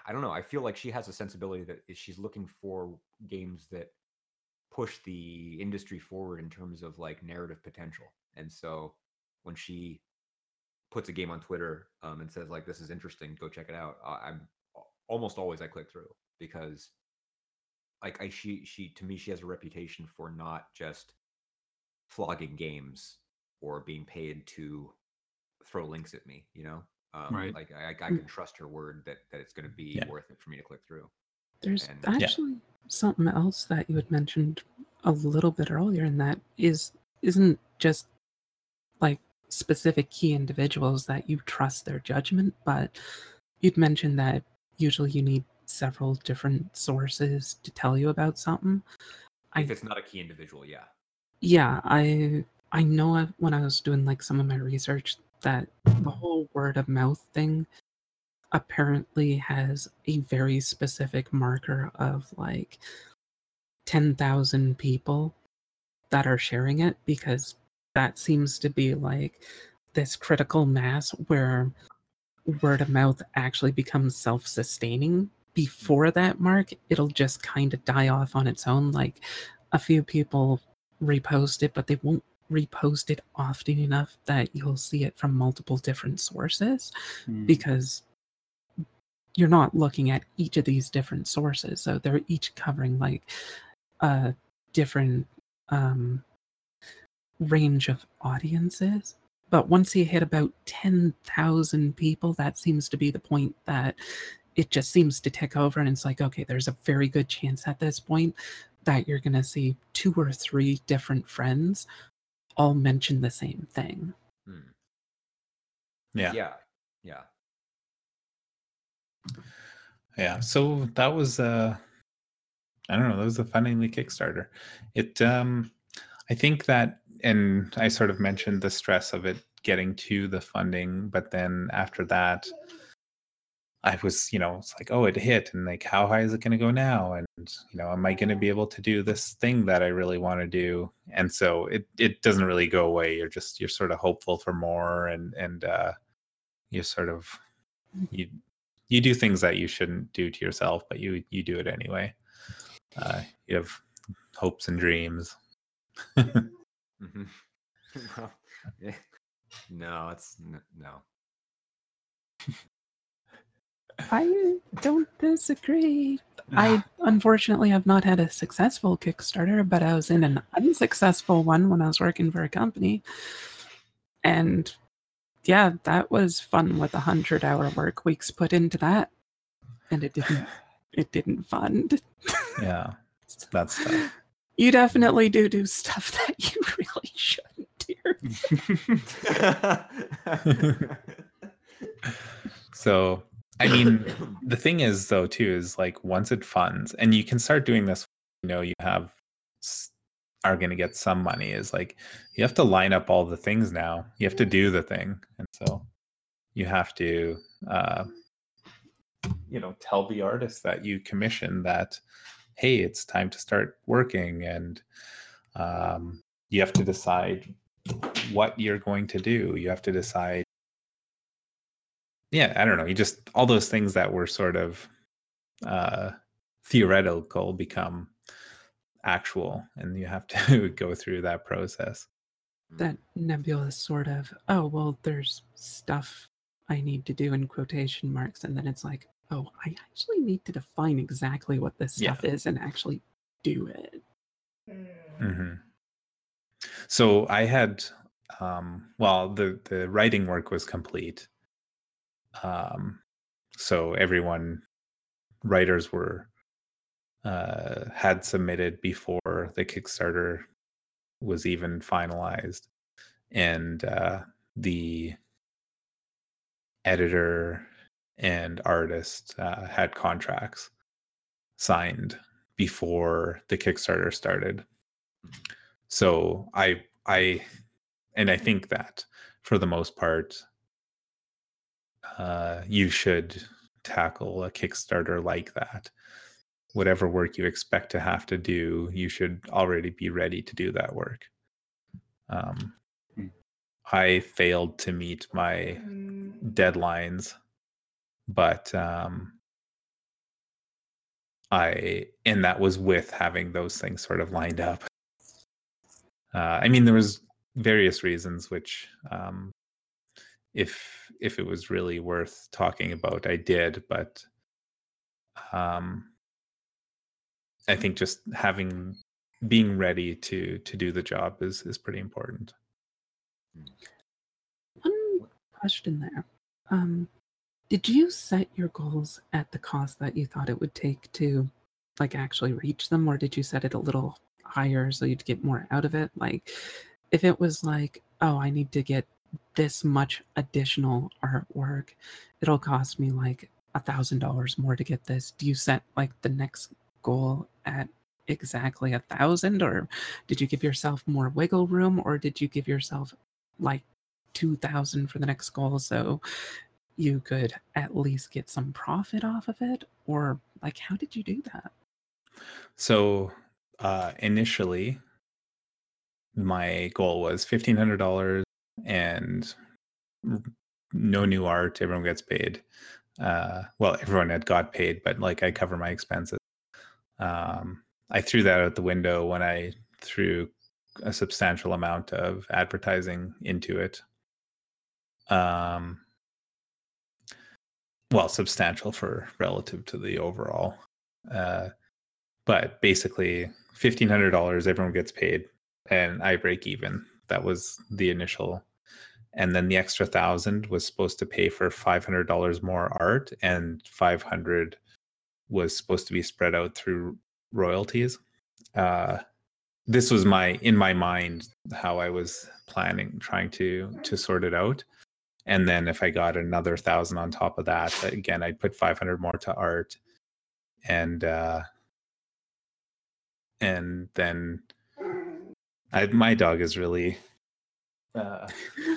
I don't know. I feel like she has a sensibility that she's looking for games that push the industry forward in terms of like narrative potential. And so when she puts a game on Twitter um, and says like this is interesting, go check it out. I, I'm almost always I click through because like I she she to me she has a reputation for not just flogging games or being paid to throw links at me, you know? Um, Right. Like I, I I Mm. can trust her word that that it's going to be Yeah. worth it for me to click through. There's And- Yeah. actually something else that you had mentioned a little bit earlier, and that is isn't just like specific key individuals that you trust their judgment, but you'd mentioned that usually you need several different sources to tell you about something. I If it's not a key individual, yeah. yeah, I I know I- when I was doing like some of my research that the whole word of mouth thing apparently has a very specific marker of like 10,000 people that are sharing it because that seems to be like this critical mass where word of mouth actually becomes self-sustaining before that mark it'll just kind of die off on its own like a few people repost it but they won't repost it often enough that you'll see it from multiple different sources Mm. because you're not looking at each of these different sources so they're each covering like a different um range of audiences but once you hit about 10,000 people that seems to be the point that it just seems to tick over and it's like okay there's a very good chance at this point that you're going to see two or three different friends all mention the same thing Hmm. yeah Yeah. Yeah. Yeah, so that was uh I don't know, that was a funding the Kickstarter. It um I think that and I sort of mentioned the stress of it getting to the funding, but then after that I was, you know, it's like, oh, it hit and like how high is it gonna go now? And you know, am I gonna be able to do this thing that I really want to do? And so it it doesn't really go away. You're just you're sort of hopeful for more and and uh you sort of you you do things that you shouldn't do to yourself, but you you do it anyway. Uh, you have hopes and dreams. hmm well, yeah. No, it's n- no. I don't disagree. I unfortunately have not had a successful Kickstarter, but I was in an unsuccessful one when I was working for a company. And yeah, that was fun with a hundred hour work weeks put into that. And it didn't it didn't fund. Yeah, that's tough. You definitely do do stuff that you really shouldn't do. So, I mean, the thing is though too is like once it funds and you can start doing this you know you have are going to get some money is like you have to line up all the things now you have to do the thing and so you have to uh you know tell the artist that you commission that hey it's time to start working and um you have to decide what you're going to do you have to decide yeah i don't know you just all those things that were sort of uh theoretical become actual and you have to go through that process that nebulous sort of, oh, well, there's stuff I need to do in quotation marks. And then it's like, oh, I actually need to define exactly what this Yeah. stuff is and actually do it. hmm so i had um well the the writing work was complete um so everyone writers were uh had submitted before the kickstarter was even finalized and uh the editor and artist uh, had contracts signed before the kickstarter started. So i i and i think that for the most part uh you should tackle a kickstarter like that. Whatever work you expect to have to do you should already be ready to do that work. Um Hmm. i failed to meet my deadlines but um i and that was with having those things sort of lined up uh, I mean, there was various reasons which, um, if if it was really worth talking about, I did. But um, I think just having being ready to to do the job is is pretty important. One question there. Um, did you set your goals at the cost that you thought it would take to like actually reach them, or did you set it a little higher so you'd get more out of it? Like if it was like, oh, I need to get this much additional artwork, it'll cost me like a thousand dollars more to get this. Do you set like the next goal at exactly a thousand, or did you give yourself more wiggle room, or did you give yourself like 2000 for the next goal so you could at least get some profit off of it or like how did you do that So uh, initially, my goal was fifteen hundred dollars and no new art. Everyone gets paid. Uh, well, everyone had got paid, but like I cover my expenses. Um, I threw that out the window when I threw a substantial amount of advertising into it. Um, well, substantial for relative to the overall. Uh, but basically fifteen hundred dollars everyone gets paid and i break even that was the initial and then the extra thousand was supposed to pay for five hundred dollars more art and five hundred was supposed to be spread out through royalties uh this was my in my mind how i was planning trying to to sort it out and then if i got another thousand on top of that again i'd put 500 more to art and uh and then I, my dog is really uh,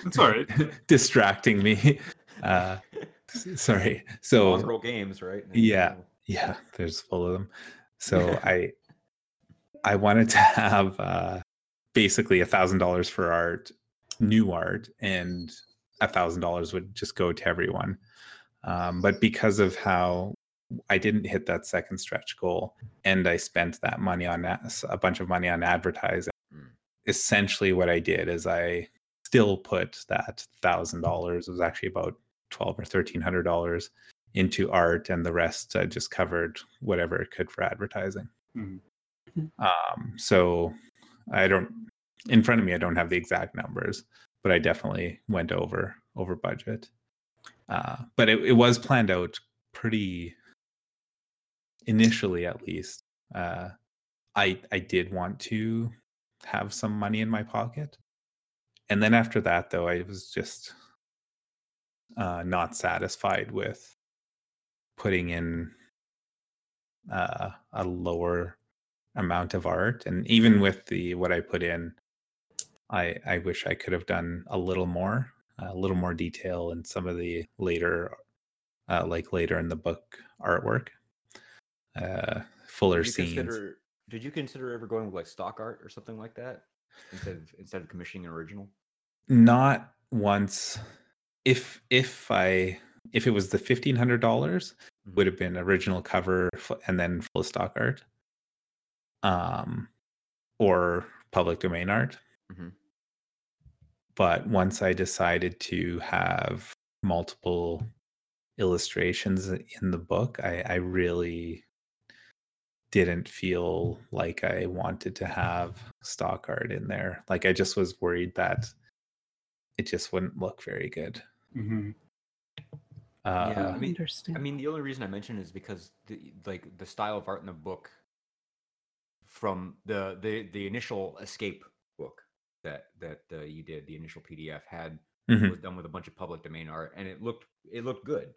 It's all right. distracting me. Uh, sorry. So Mongrel games, right? Yeah. yeah, there's full of them. So I I wanted to have uh, basically a thousand dollars for art, new art, and a thousand dollars would just go to everyone. Um, but because of how I didn't hit that second stretch goal, and I spent that money on a a bunch of money on advertising, Mm. essentially what I did is I still put that thousand dollars. It was actually about twelve or thirteen hundred dollars into art, and the rest I just covered whatever it could for advertising. Mhm. Um, so I don't in front of me. I don't have the exact numbers, but I definitely went over over budget. Uh, but it, it was planned out pretty initially, at least. Uh, I I did want to have some money in my pocket, and then after that, though, I was just uh, not satisfied with putting in uh, a lower amount of art, and even with the what I put in, I I wish I could have done a little more, a little more detail in some of the later, uh, like later in the book artwork, uh, fuller Did scenes. consider? Did you consider ever going with like stock art or something like that instead of instead of commissioning an original? not once if if i if it was the $1500 Mhm. would have been original cover and then full stock art um or public domain art Mhm. but once i decided to have multiple illustrations in the book i i really didn't feel like i wanted to have stock art in there like i just was worried that it just wouldn't look very good Mhm. uh, Yeah, I I mean- I mean, the only reason I mention is because the like the style of art in the book from the the the initial escape book that that uh, you did, the initial PDF had mhm, was done with a bunch of public domain art, and it looked it looked good.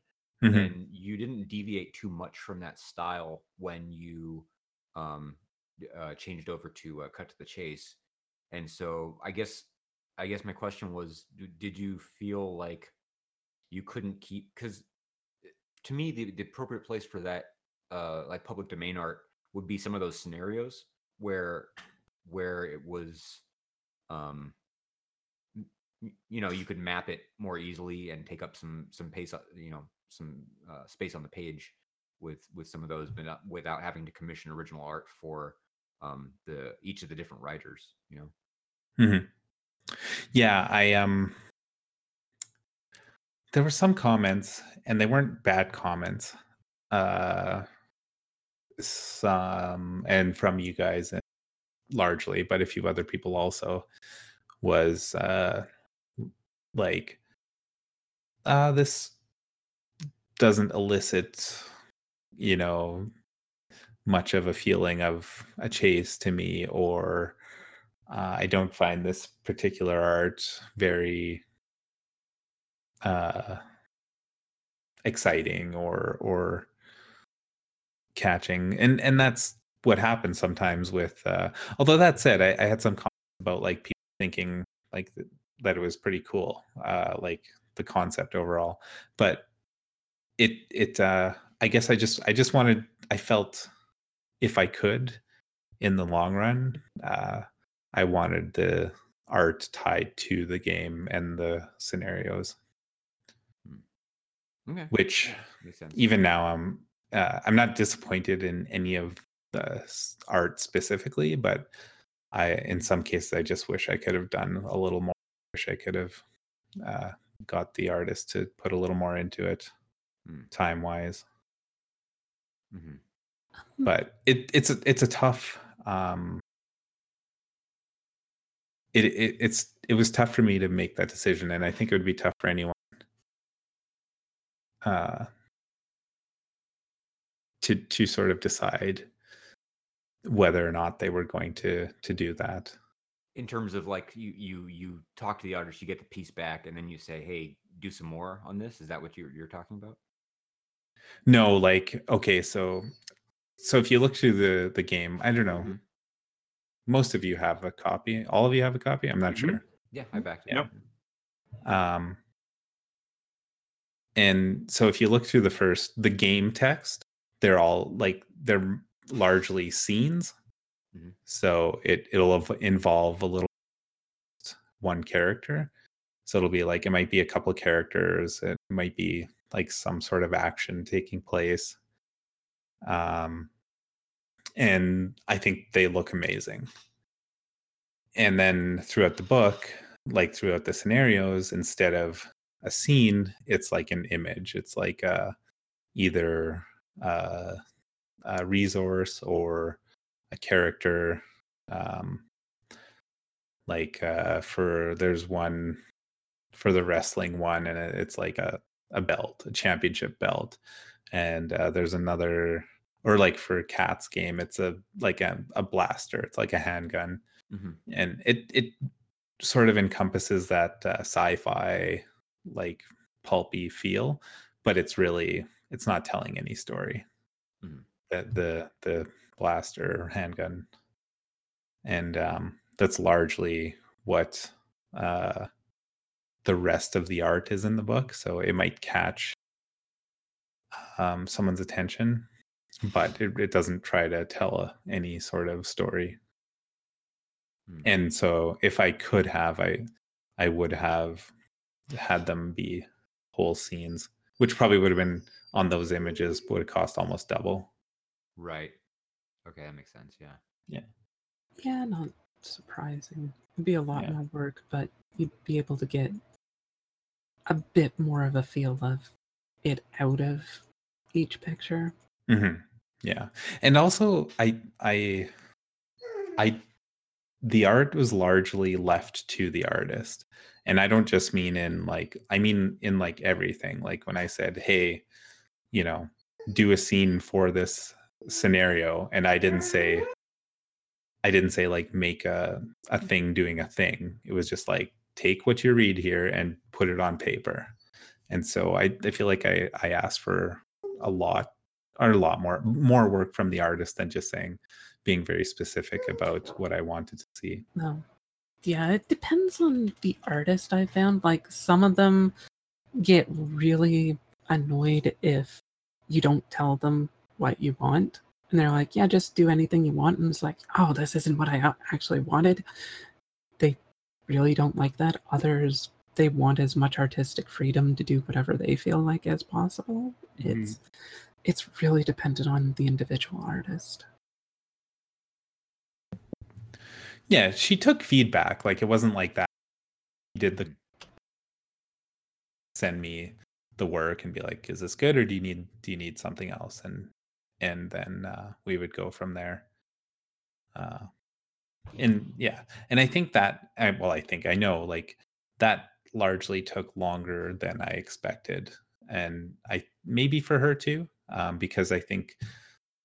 mhm. and you didn't deviate too much from that style when you um uh, changed over to uh, cut to the chase and so i guess i guess my question was did you feel like you couldn't keep because to me the, the appropriate place for that uh like public domain art would be some of those scenarios where where it was um you know you could map it more easily and take up some some pace uh, you know some uh, space on the page with with some of those but not, without having to commission original art for um the each of the different writers you know mm-hmm. Yeah, I um there were some comments and they weren't bad comments. Uh some and from you guys and largely, but a few other people also was uh like uh this doesn't elicit you know much of a feeling of a chase to me or uh, I don't find this particular art very uh, exciting or or catching, and and that's what happens sometimes with. Uh, although that said, I, I had some comments about like people thinking like th- that it was pretty cool, uh, like the concept overall, but it it uh, I guess I just I just wanted I felt if I could in the long run. Uh, I wanted the art tied to the game and the scenarios, okay which even now I'm uh, I'm not disappointed in any of the art specifically, but I in some cases I just wish I could have done a little more. Wish I could have uh, got the artist to put a little more into it, Hmm. time wise. hmm But it it's a it's a tough. Um, it, it it's it was tough for me to make that decision, and I think it would be tough for anyone. Uh, to to sort of decide whether or not they were going to to do that. in terms of like you you you talk to the artist you get the piece back and then you say hey do some more on this is that what you're, you're talking about No, like okay, so so if you look through the the game, I don't know. Mhm. Most of you have a copy. All of you have a copy. I'm not Mhm. sure. yeah i backed it Yep. Um, and so if you look through the first, the game text, they're all like they're largely scenes. Mhm. So it it'll involve a little one character. So it'll be like it might be a couple characters. It might be like some sort of action taking place. Um, and I think they look amazing. and then throughout the book, like throughout the scenarios, instead of a scene, it's like an image. It's like uh, either uh, a resource or a character. Um, like uh, for there's one for the wrestling one, and it's like a a belt, a championship belt, and uh, there's another or like for Cat's game, it's a like a, a blaster. It's like a handgun, Mhm. and it it sort of encompasses that uh, sci-fi like pulpy feel, but it's really it's not telling any story. Mhm. The the the blaster handgun, and um, that's largely what uh, the rest of the art is in the book. So it might catch um, someone's attention, but it, it doesn't try to tell a, any sort of story. Hmm. And so, if I could have, I I would have had them be whole scenes, which probably would have been on those images, would cost almost double. Right. Okay, that makes sense. Yeah. Yeah, Yeah, not surprising. It'd be a lot Yeah. more work, but you'd be able to get a bit more of a feel of it out of each picture. hmm Yeah, and also I I I the art was largely left to the artist, and I don't just mean in like I mean in like everything. Like when I said, "Hey, you know, do a scene for this scenario," and I didn't say I didn't say like make a a mm. thing doing a thing. It was just like take what you read here and put it on paper. And so I, I feel like I, I asked for a lot or a lot more more work from the artist than just saying being very specific about what I wanted to see. No. Yeah, it depends on the artist I found. Like some of them get really annoyed if you don't tell them what you want. And they're like, yeah, just do anything you want. And it's like, oh, this isn't what I actually wanted. They really don't like that. Others, they want as much artistic freedom to do whatever they feel like as possible. Mhm. It's it's really dependent on the individual artist. Yeah, she took feedback. Like it wasn't like that. She did the send me the work and be like, is this good or do you need do you need something else? And and then uh, we would go from there. Uh, and yeah, and I think that I, well, I think I know like that largely took longer than I expected, and I maybe for her too, um, because I think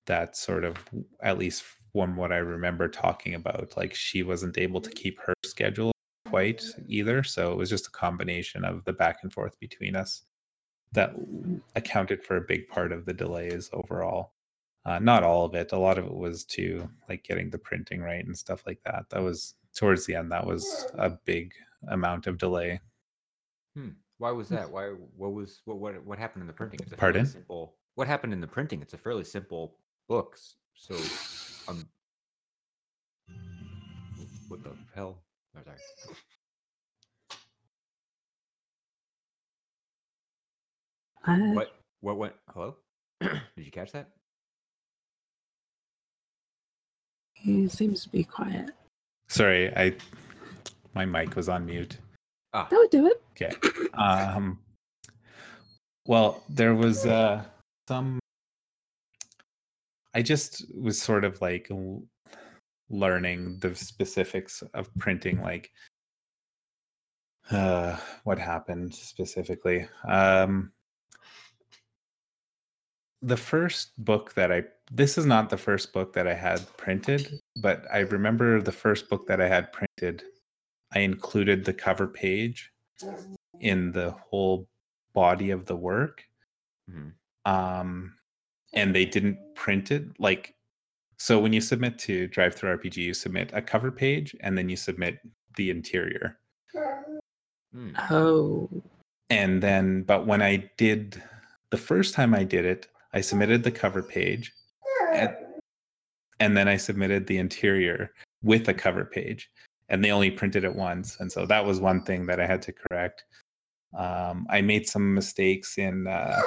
that sort of at least from what I remember talking about, like she wasn't able to keep her schedule quite either, so it was just a combination of the back and forth between us that accounted for a big part of the delays overall. Uh, not all of it. A lot of it was to like getting the printing right and stuff like that. That was towards the end. That was a big amount of delay. Hmm. Why was that? Why? What was what? What? What happened in the printing? It's a Pardon? simple. What happened in the printing? It's a fairly simple book. So, um, what the hell? Oh, sorry. I, What? What went? Hello? Did you catch that? He seems to be quiet. Sorry, I my mic was on mute. Ah, That would do it. Okay. Um well, there was uh some I just was sort of like learning the specifics of printing like uh what happened specifically. Um the first book that I this is not the first book that I had printed, but I remember the first book that I had printed I included the cover page in the whole body of the work mhm. um and they didn't print it like so when you submit to DriveThruRPG you submit a cover page and then you submit the interior Hmm. Oh, and then but when i did the first time i did it i submitted the cover page and, and then i submitted the interior with a cover page and they only printed it once and so that was one thing that i had to correct. Um, i made some mistakes in uh,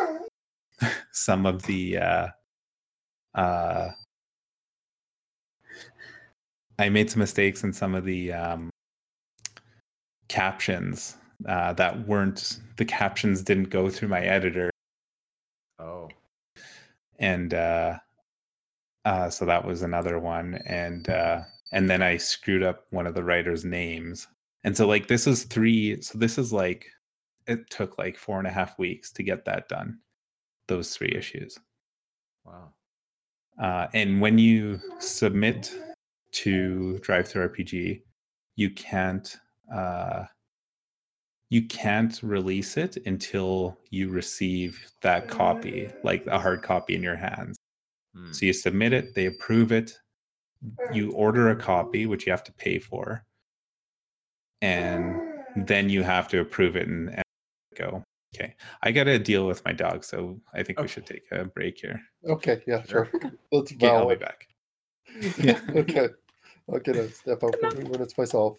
some of the uh, uh, I made some mistakes in some of the um, captions uh, that weren't the captions didn't go through my editor, and uh, uh, so that was another one. And uh, and then I screwed up one of the writers' names, and so like this is three. So this is like it took like four and a half weeks to get that done. Those three issues. wow. Uh, and when you submit to DriveThruRPG, you can't uh, you can't release it until you receive that copy, like a hard copy in your hands. Hmm. So you submit it, they approve it, you order a copy, which you have to pay for, and then you have to approve it and, and go. Okay, I got to deal with my dog, so I think we should take a break here. Okay, yeah, Sure. sure. Let's Okay, I'll be back. Yeah. okay. I'll get a step out for a few minutes myself.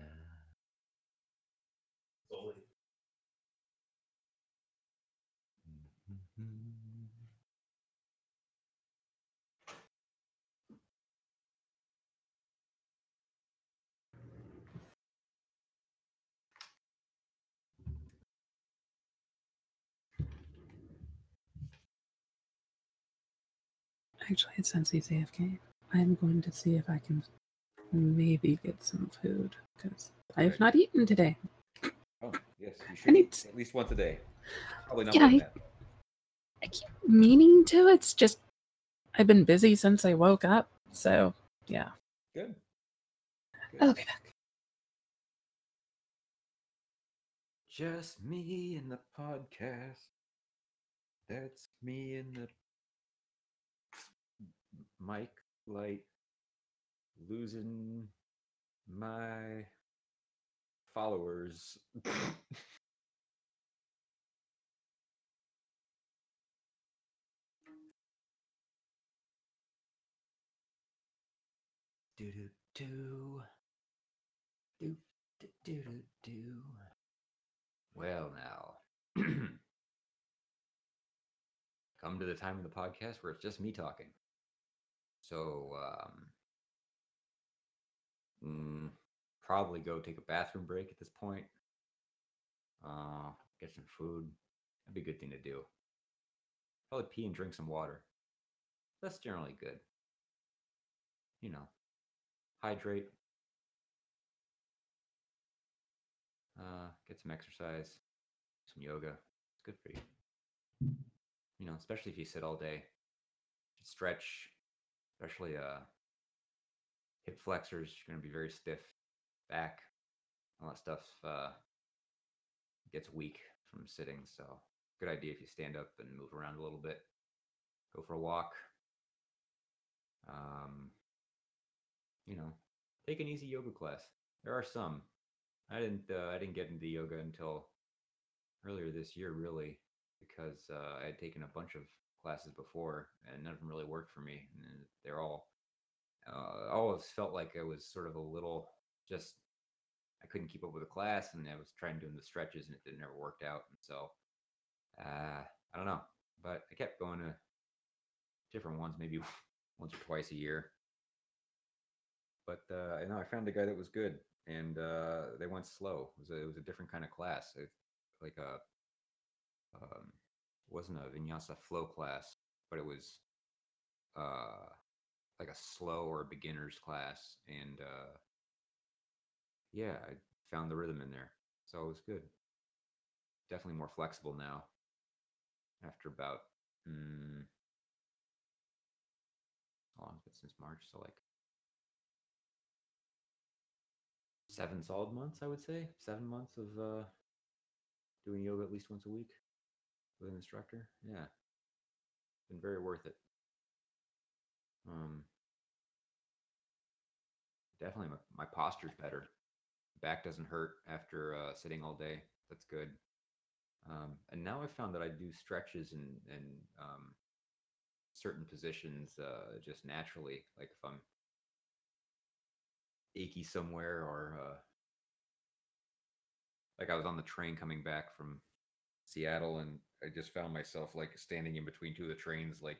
Actually, it says he's AFK. I'm going to see if I can maybe get some food because I have not eaten today. Oh, yes, you I should need at least once a day. Probably not Yeah, I- that. I keep meaning to. It's just I've been busy since I woke up. So yeah, Good. Good. I'll be back. Just me and the podcast. That's me and the mic light losing my followers. do do do do do do do. Well, now, come to the time of the podcast where it's just me talking. So, um, mm, probably go take a bathroom break at this point. Uh, get some food. That'd be a good thing to do. Probably pee and drink some water. That's generally good. You know, hydrate. Uh, get some exercise, some yoga. It's good for you. You know, especially if you sit all day. Stretch, especially uh hip flexors. You're gonna be very stiff. Back, all that stuff uh, gets weak from sitting. So, good idea if you stand up and move around a little bit. Go for a walk. Um, you know, take an easy yoga class. There are some. I didn't. Uh, I didn't get into yoga until earlier this year, really, because uh, I had taken a bunch of classes before, and none of them really worked for me. And they're all. Uh, always felt like I was sort of a little just. I couldn't keep up with the class, and I was trying doing the stretches, and it didn't never worked out. And so, uh, I don't know, but I kept going to different ones, maybe once or twice a year. But uh, I know I found a guy that was good, and uh, they went slow. It was a, it was a different kind of class, it, like a um, wasn't a vinyasa flow class, but it was uh, like a slow or beginner's class, and uh, yeah, I found the rhythm in there, so it was good. Definitely more flexible now. After about mm, how long has it been since March? So like seven solid months, I would say. Seven months of uh, doing yoga at least once a week with an instructor. Yeah, been very worth it. Um, definitely, my, my posture's better. Back doesn't hurt after uh, sitting all day. That's good. Um, and now I've found that I do stretches and and um, certain positions uh, just naturally. Like if I'm achy somewhere or uh, like I was on the train coming back from Seattle and I just found myself like standing in between two of the trains, like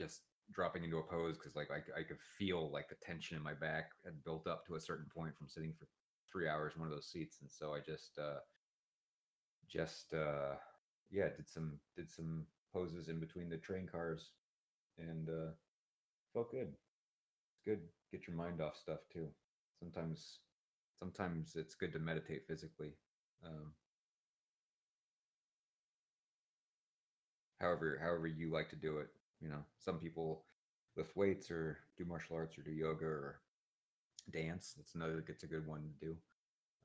just dropping into a pose because like I, I could feel like the tension in my back had built up to a certain point from sitting for three hours in one of those seats, and so I just uh, just uh, yeah did some did some poses in between the train cars and uh, felt good. It's good. Get your mind off stuff too. Sometimes sometimes it's good to meditate physically. Um, however however you like to do it you know? Some people lift weights or do martial arts or do yoga or dance it's another it's a good one to do.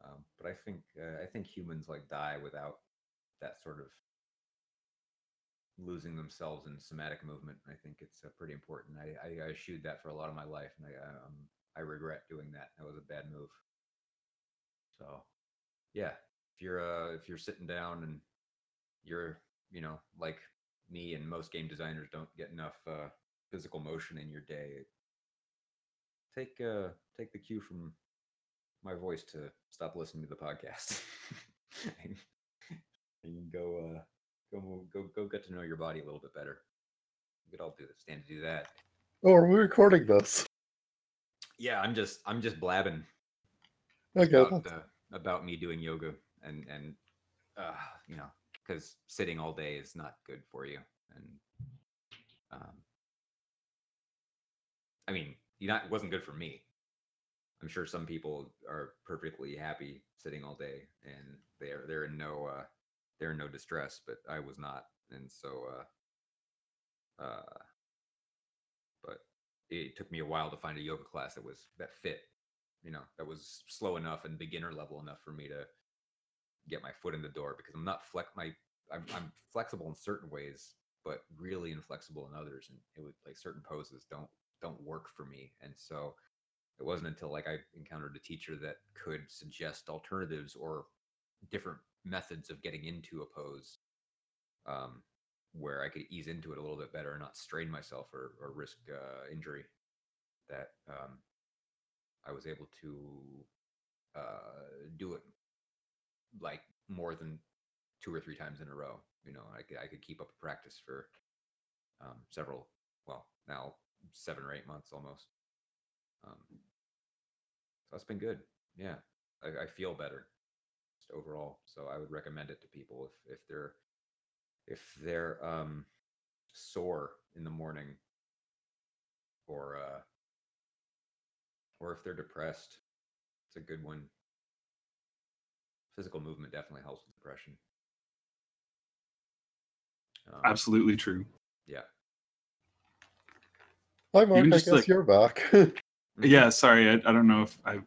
Um, but i think uh, i think humans like die without that sort of losing themselves in somatic movement. I think it's uh, pretty important. I, I i eschewed that for a lot of my life and i um, i regret doing that. That was a bad move. So yeah if you're uh if you're sitting down and you're you know like me and most game designers don't get enough uh, physical motion in your day take uh take the cue from my voice to stop listening to the podcast and, and go uh go go go get to know your body a little bit better we could all do this stand to do that Oh, are we recording this? yeah i'm just i'm just blabbing Okay. about, uh, about me doing yoga and and uh, you know because sitting all day is not good for you and um, I mean not it wasn't good for me. I'm sure some people are perfectly happy sitting all day and they're they're in no uh, they're in no distress, but I was not, and so uh, uh, but it took me a while to find a yoga class that was that fit you know that was slow enough and beginner level enough for me to get my foot in the door because i'm not flex my I'm, I'm flexible in certain ways but really inflexible in others and it would like certain poses don't don't work for me and so it wasn't until like i encountered a teacher that could suggest alternatives or different methods of getting into a pose um, where i could ease into it a little bit better and not strain myself or, or risk uh, injury that um, I was able to uh, do it like more than two or three times in a row. You know, I could I could keep up a practice for um, several, well, now seven or eight months almost. Um, so it's been good. Yeah, I, I feel better just overall. So I would recommend it to people if if they're if they're um, sore in the morning or uh, or if they're depressed, it's a good one. Physical movement definitely helps with depression. Um, Absolutely true. Yeah. Hi, Mark. Even I just, guess like- you're back. Yeah, sorry. I, I don't know if I.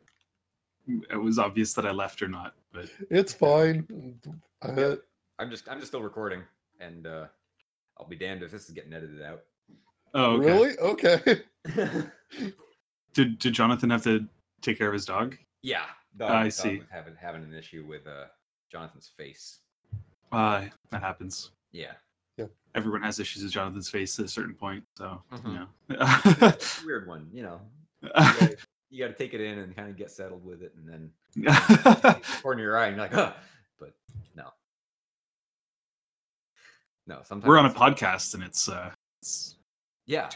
It was obvious that I left or not, but it's fine. Uh, Yeah. I'm just I'm just still recording, and uh, I'll be damned if this is getting edited out. oh, okay. Really? Okay. Did did Jonathan have to take care of his dog? yeah, dog, I dog see. was having having an issue with uh, Jonathan's face. Uh, that happens. Yeah, Yeah. Everyone has issues with Jonathan's face at a certain point, so Mhm. you know. it's a weird one. You know, you gotta, you gotta take it in and kind of get settled with it, and then you know, corner your eye, and you're like, huh. But no, no. Sometimes We're on a podcast, and it's uh, it's Yeah,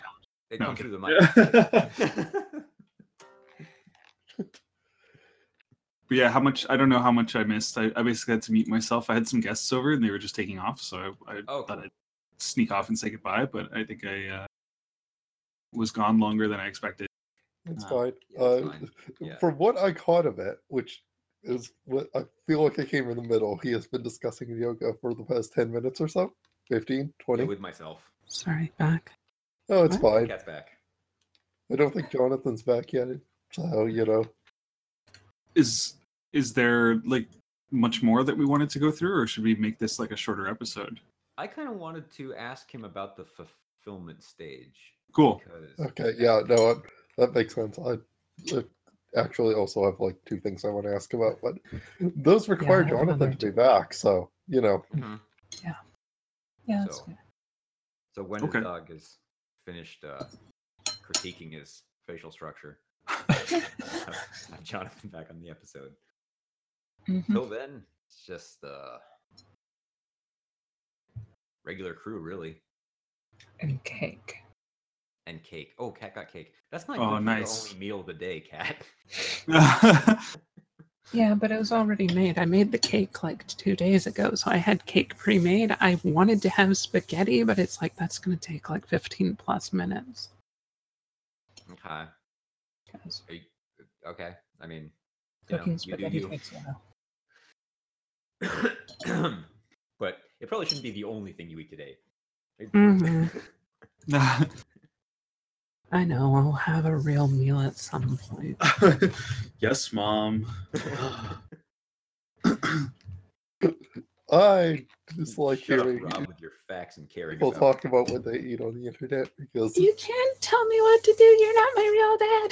it No, comes through the kidding. mic. But yeah, how much? I don't know how much I missed. I, I basically had to mute myself. I had some guests over, and they were just taking off, so I, I Oh, thought cool. I'd sneak off and say goodbye. But I think I uh, was gone longer than I expected. It's Uh, fine. yeah, uh, fine. Yeah. From what I caught of it, which is what I feel like I came in the middle, he has been discussing yoga for the past 10 minutes or so 15, Yeah, 20. with myself. Sorry, back. oh, it's What? fine. Cat's back. I don't think Jonathan's back yet. So, you know, Is is there like much more that we wanted to go through, or should we make this like a shorter episode? I kind of wanted to ask him about the fulfillment stage. Cool. Because okay. Yeah, no, I- that makes sense. I, I actually also have like two things I want to ask about, but those require I have Jonathan to be back. So, you know, Mhm. Yeah, that's So- good. So when Okay. his dog is finished uh, critiquing his facial structure, Have Jonathan back on the episode. Mhm. Till then, it's just the regular crew, really, And cake. and cake. Oh, cat got cake. That's not Oh, nice. the only meal of the day, cat. Yeah, but it was already made. I made the cake like two days ago, so I had cake pre-made. I wanted to have spaghetti, but it's like that's gonna take like 15 plus minutes. Okay. 'Cause Are you, okay. I mean, you Cooking you spaghetti you. takes a while. but it probably shouldn't be the only thing you eat today. It- Mhm. I know. I'll have a real meal at some point. yes, mom. I just like Shut up, hearing Rob, with your facts and caring. people about talk about what they eat on the internet because You can't tell me what to do. You're not my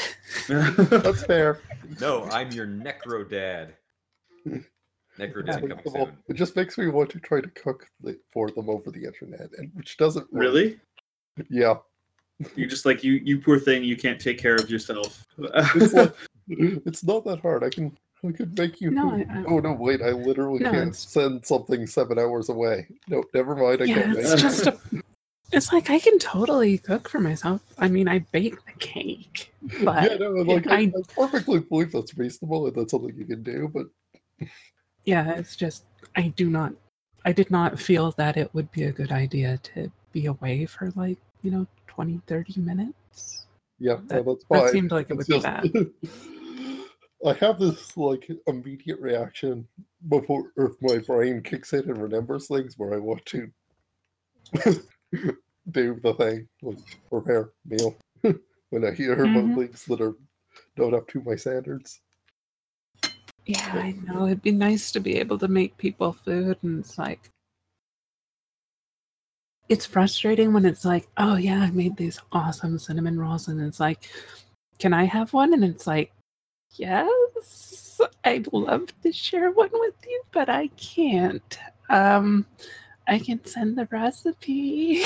real dad. that's fair. No, I'm your necro dad. Necro dad coming soon. It just makes me want to try to cook for them over the internet, and which doesn't work. really? Yeah, You just like you, you poor thing. You can't take care of yourself. it's like it's not that hard. I can I could make you. No. I- oh no, wait! I literally No, can't it's- send something seven hours away. No, never mind. I yeah, can't. it's just a. It's like I can totally cook for myself. I mean, I bake the cake, but yeah, no, like I, I- I perfectly believe that's reasonable and that's something you can do. But yeah, it's just I do not. I did not feel that it would be a good idea to be away for like you know 20, 30 minutes. yeah, no, That- that's That seemed like it would It's be bad. I have this like immediate reaction before if my brain kicks in and remembers things where I want to do the thing, like prepare meal when I hear Mhm. about things that are not up to my standards. Yeah, I know. It'd be nice to be able to make people food, and it's like, it's frustrating when it's like, oh yeah, I made these awesome cinnamon rolls, and it's like, can I have one? And it's like, yes, I'd love to share one with you, but I can't. Um, I can send the recipe.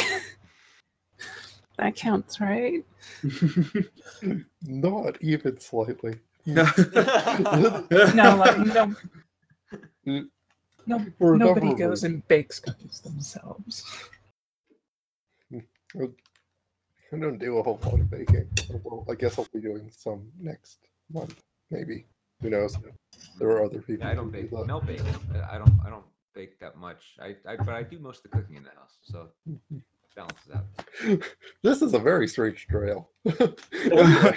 that counts, right? Not even slightly. No, like no, no, For a nobody number of goes and bakes cookies themselves. I don't do a whole lot of baking. Well, I guess I'll be doing some next month, maybe. Who knows? There are other people. Yeah, I don't who do bake. that. Mel bakes. I don't. I don't bake that much. I, I but I do most of the cooking in the house, so it balances out. This is a very strange trail.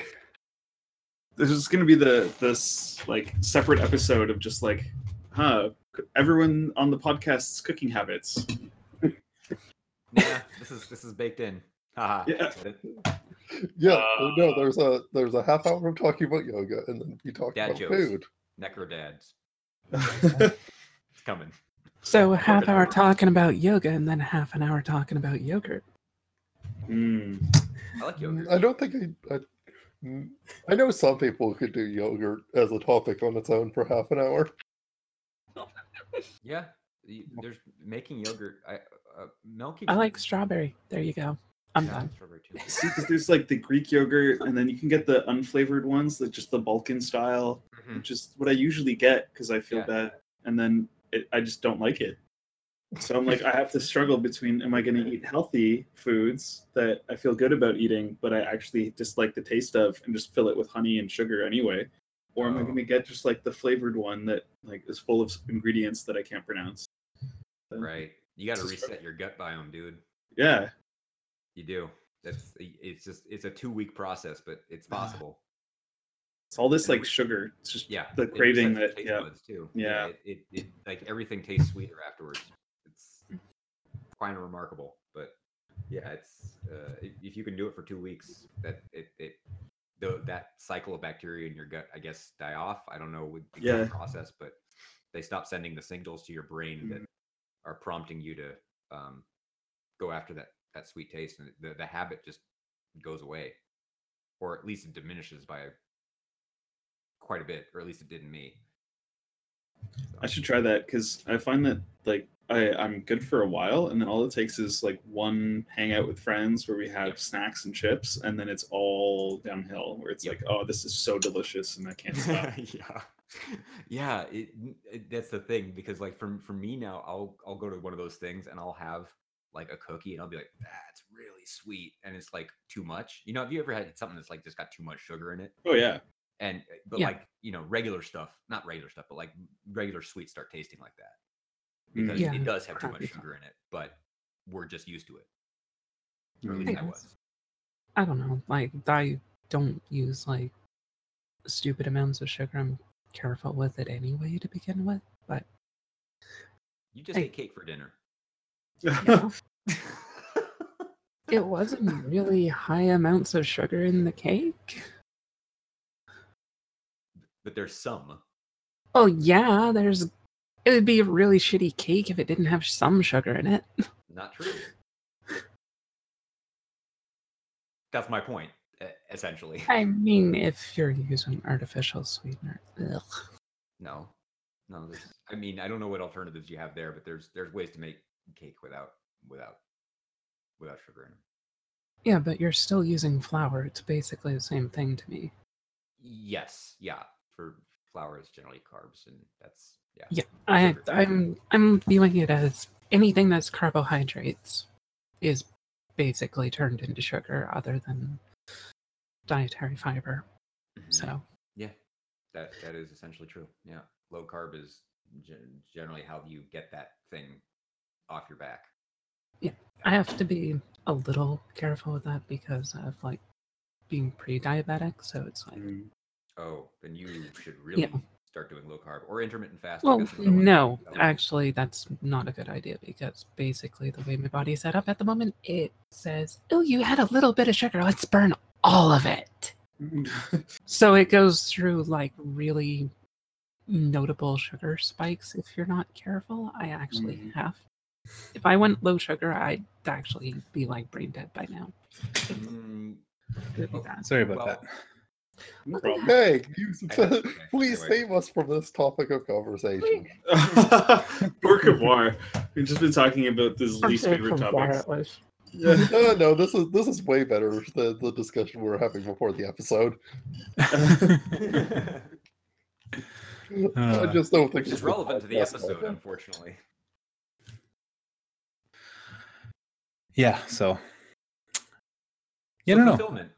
This is going to be the this like separate episode of just like, huh? Everyone on the podcast's cooking habits. Yeah, this is this is baked in. Haha. Yeah. Get it? yeah, Uh, no, there's a there's a half hour of talking about yoga, and then you talk Dad about jokes. food. Necro dads. It's coming. So a half an hour hour. talking about yoga and then half an hour talking about yogurt. Hmm. I like Mm, yogurt. I don't think I, I. mm, I know some people could do yogurt as a topic on its own for half an hour. Yeah, there's making yogurt. I uh, Mel keeps. I like strawberry. There you go. I'm yeah, done. See, because there's like the Greek yogurt, and then you can get the unflavored ones, like just the Balkan style, Mhm. which is what I usually get because I feel Yeah. bad, and then it, I just don't like it. So I'm like, I have to struggle between: am I going to eat healthy foods that I feel good about eating, but I actually dislike the taste of, and just fill it with honey and sugar anyway, or am I Oh. going to get just like the flavored one that like is full of ingredients that I can't pronounce? So, Right. You got to It's a reset your gut biome, dude. Yeah. You do. That's it's just it's a two week process, but it's possible. It's all this like sugar. It's just Yeah. the craving that yeah. too. Yeah. It, it, it like everything tastes sweeter afterwards. It's quite remarkable, but yeah, it's uh, if, you can do it for two weeks, that it it the that cycle of bacteria in your gut, I guess, die off. I don't know with the Yeah. process, but they stop sending the signals to your brain that are prompting you to um, go after that that sweet taste, and the the habit just goes away, or at least it diminishes by quite a bit, or at least it did in me. I should try that because I find that like I, I'm good for a while, and then all it takes is like one hangout with friends where we have Yep. snacks and chips, and then it's all downhill. Where it's Yep. like, oh, this is so delicious, and I can't stop. yeah, yeah. It, it- that's the thing because like for for me now, I'll I'll go to one of those things and I'll have like a cookie and I'll be like, that's really sweet, and it's like too much. You know, have you ever had something that's like just got too much sugar in it? oh yeah, And uh, but Yeah. like you know, regular stuff, not regular stuff, but like regular sweets start tasting like that Mm. because Yeah, it does have too much sugar in it, but we're just used to it. Or at Mm. least I Yes. was. I don't know. Like I don't use like stupid amounts of sugar. I'm careful with it anyway to begin with. But You just Hey. ate cake for dinner. it wasn't really high amounts of sugar in the cake. but there's some. Oh yeah, there's. It would be a really shitty cake if it didn't have some sugar in it. Not true. That's my point, essentially. I mean, if you're using artificial sweetener, ugh. No, no. There's, I mean, I don't know what alternatives you have there, but there's there's ways to make cake without without without sugar in it. Yeah, but you're still using flour. It's basically the same thing to me. Yes, yeah. For flour is generally carbs, and that's yeah. Yeah, I, I'm I'm viewing it as anything that's carbohydrates is basically turned into sugar, other than dietary fiber. Mhm. So yeah, that that is essentially true. Yeah, low carb is gen- generally how you get that thing off your back. Yeah, I have to be a little careful with that because of like being pre-diabetic. So it's like, Mm. Oh, then you should really Yeah. start doing low carb or intermittent fasting. well, That's another one no, actually, that's not a good idea because basically the way my body's set up at the moment, it says, "Oh, you had a little bit of sugar. Let's burn all of it." So it goes through like really notable sugar spikes if you're not careful. I actually Mhm. have. If I went low sugar, I'd actually be like brain dead by now. Mm, Oh. Sorry about Well, that. no problem. Hey, you, I got you. Okay, please anyway. save us from this topic of conversation. Work of war. We've just been talking about this least favorite topics. no, Uh, no, this is this is way better than the discussion we were having before the episode. I Uh, just don't think it's relevant to the podcast episode, unfortunately. Yeah. So. You So know. Fulfillment.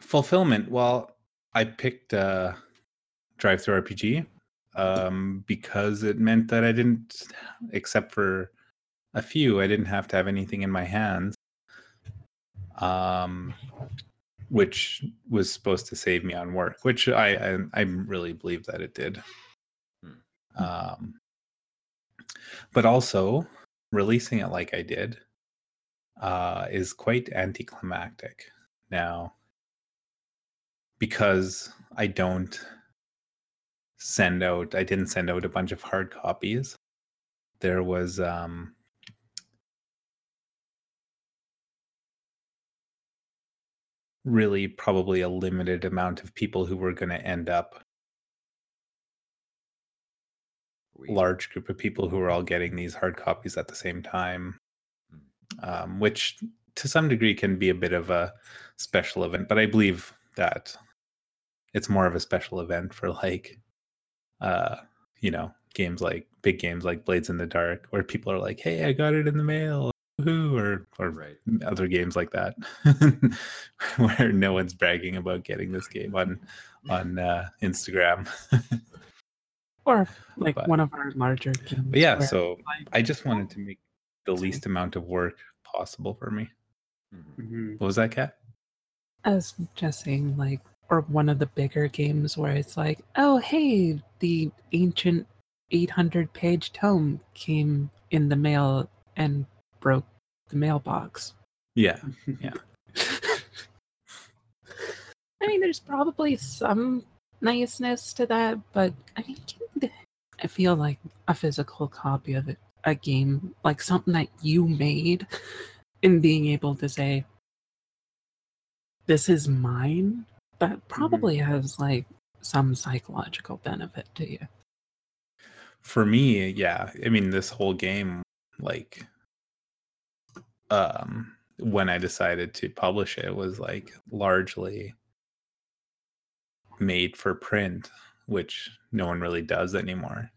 fulfillment well i picked uh DriveThruRPG um because it meant that i didn't except for a few i didn't have to have anything in my hands um which was supposed to save me on work which i i, I really believe that it did Hmm. um but also releasing it like i did uh is quite anticlimactic now because I don't send out I didn't send out a bunch of hard copies. There was um really probably a limited amount of people who were going to end up large group of people who were all getting these hard copies at the same time, um, which to some degree can be a bit of a special event. But I believe that it's more of a special event for like, uh, you know, games like big games like Blades in the Dark, where people are like, "Hey, I got it in the mail." Woohoo, or or Right. other games like that where no one's bragging about getting this game on on uh, Instagram. Or like But- one of our larger games. Yeah, where, so like, I just wanted to make the least amount of work possible for me. Mhm. Mhm. What was that, Cat? I was just saying, like, or one of the bigger games where it's like, oh, hey, the ancient 800 page tome came in the mail and broke the mailbox. Yeah. Yeah, I mean, there's probably some niceness to that, but I mean, I feel like a physical copy of it, a game, like something that you made, and being able to say, this is mine, that probably has like some psychological benefit to you. for me, yeah, I mean, this whole game, like, um, when I decided to publish it, was like largely made for print, which no one really does anymore.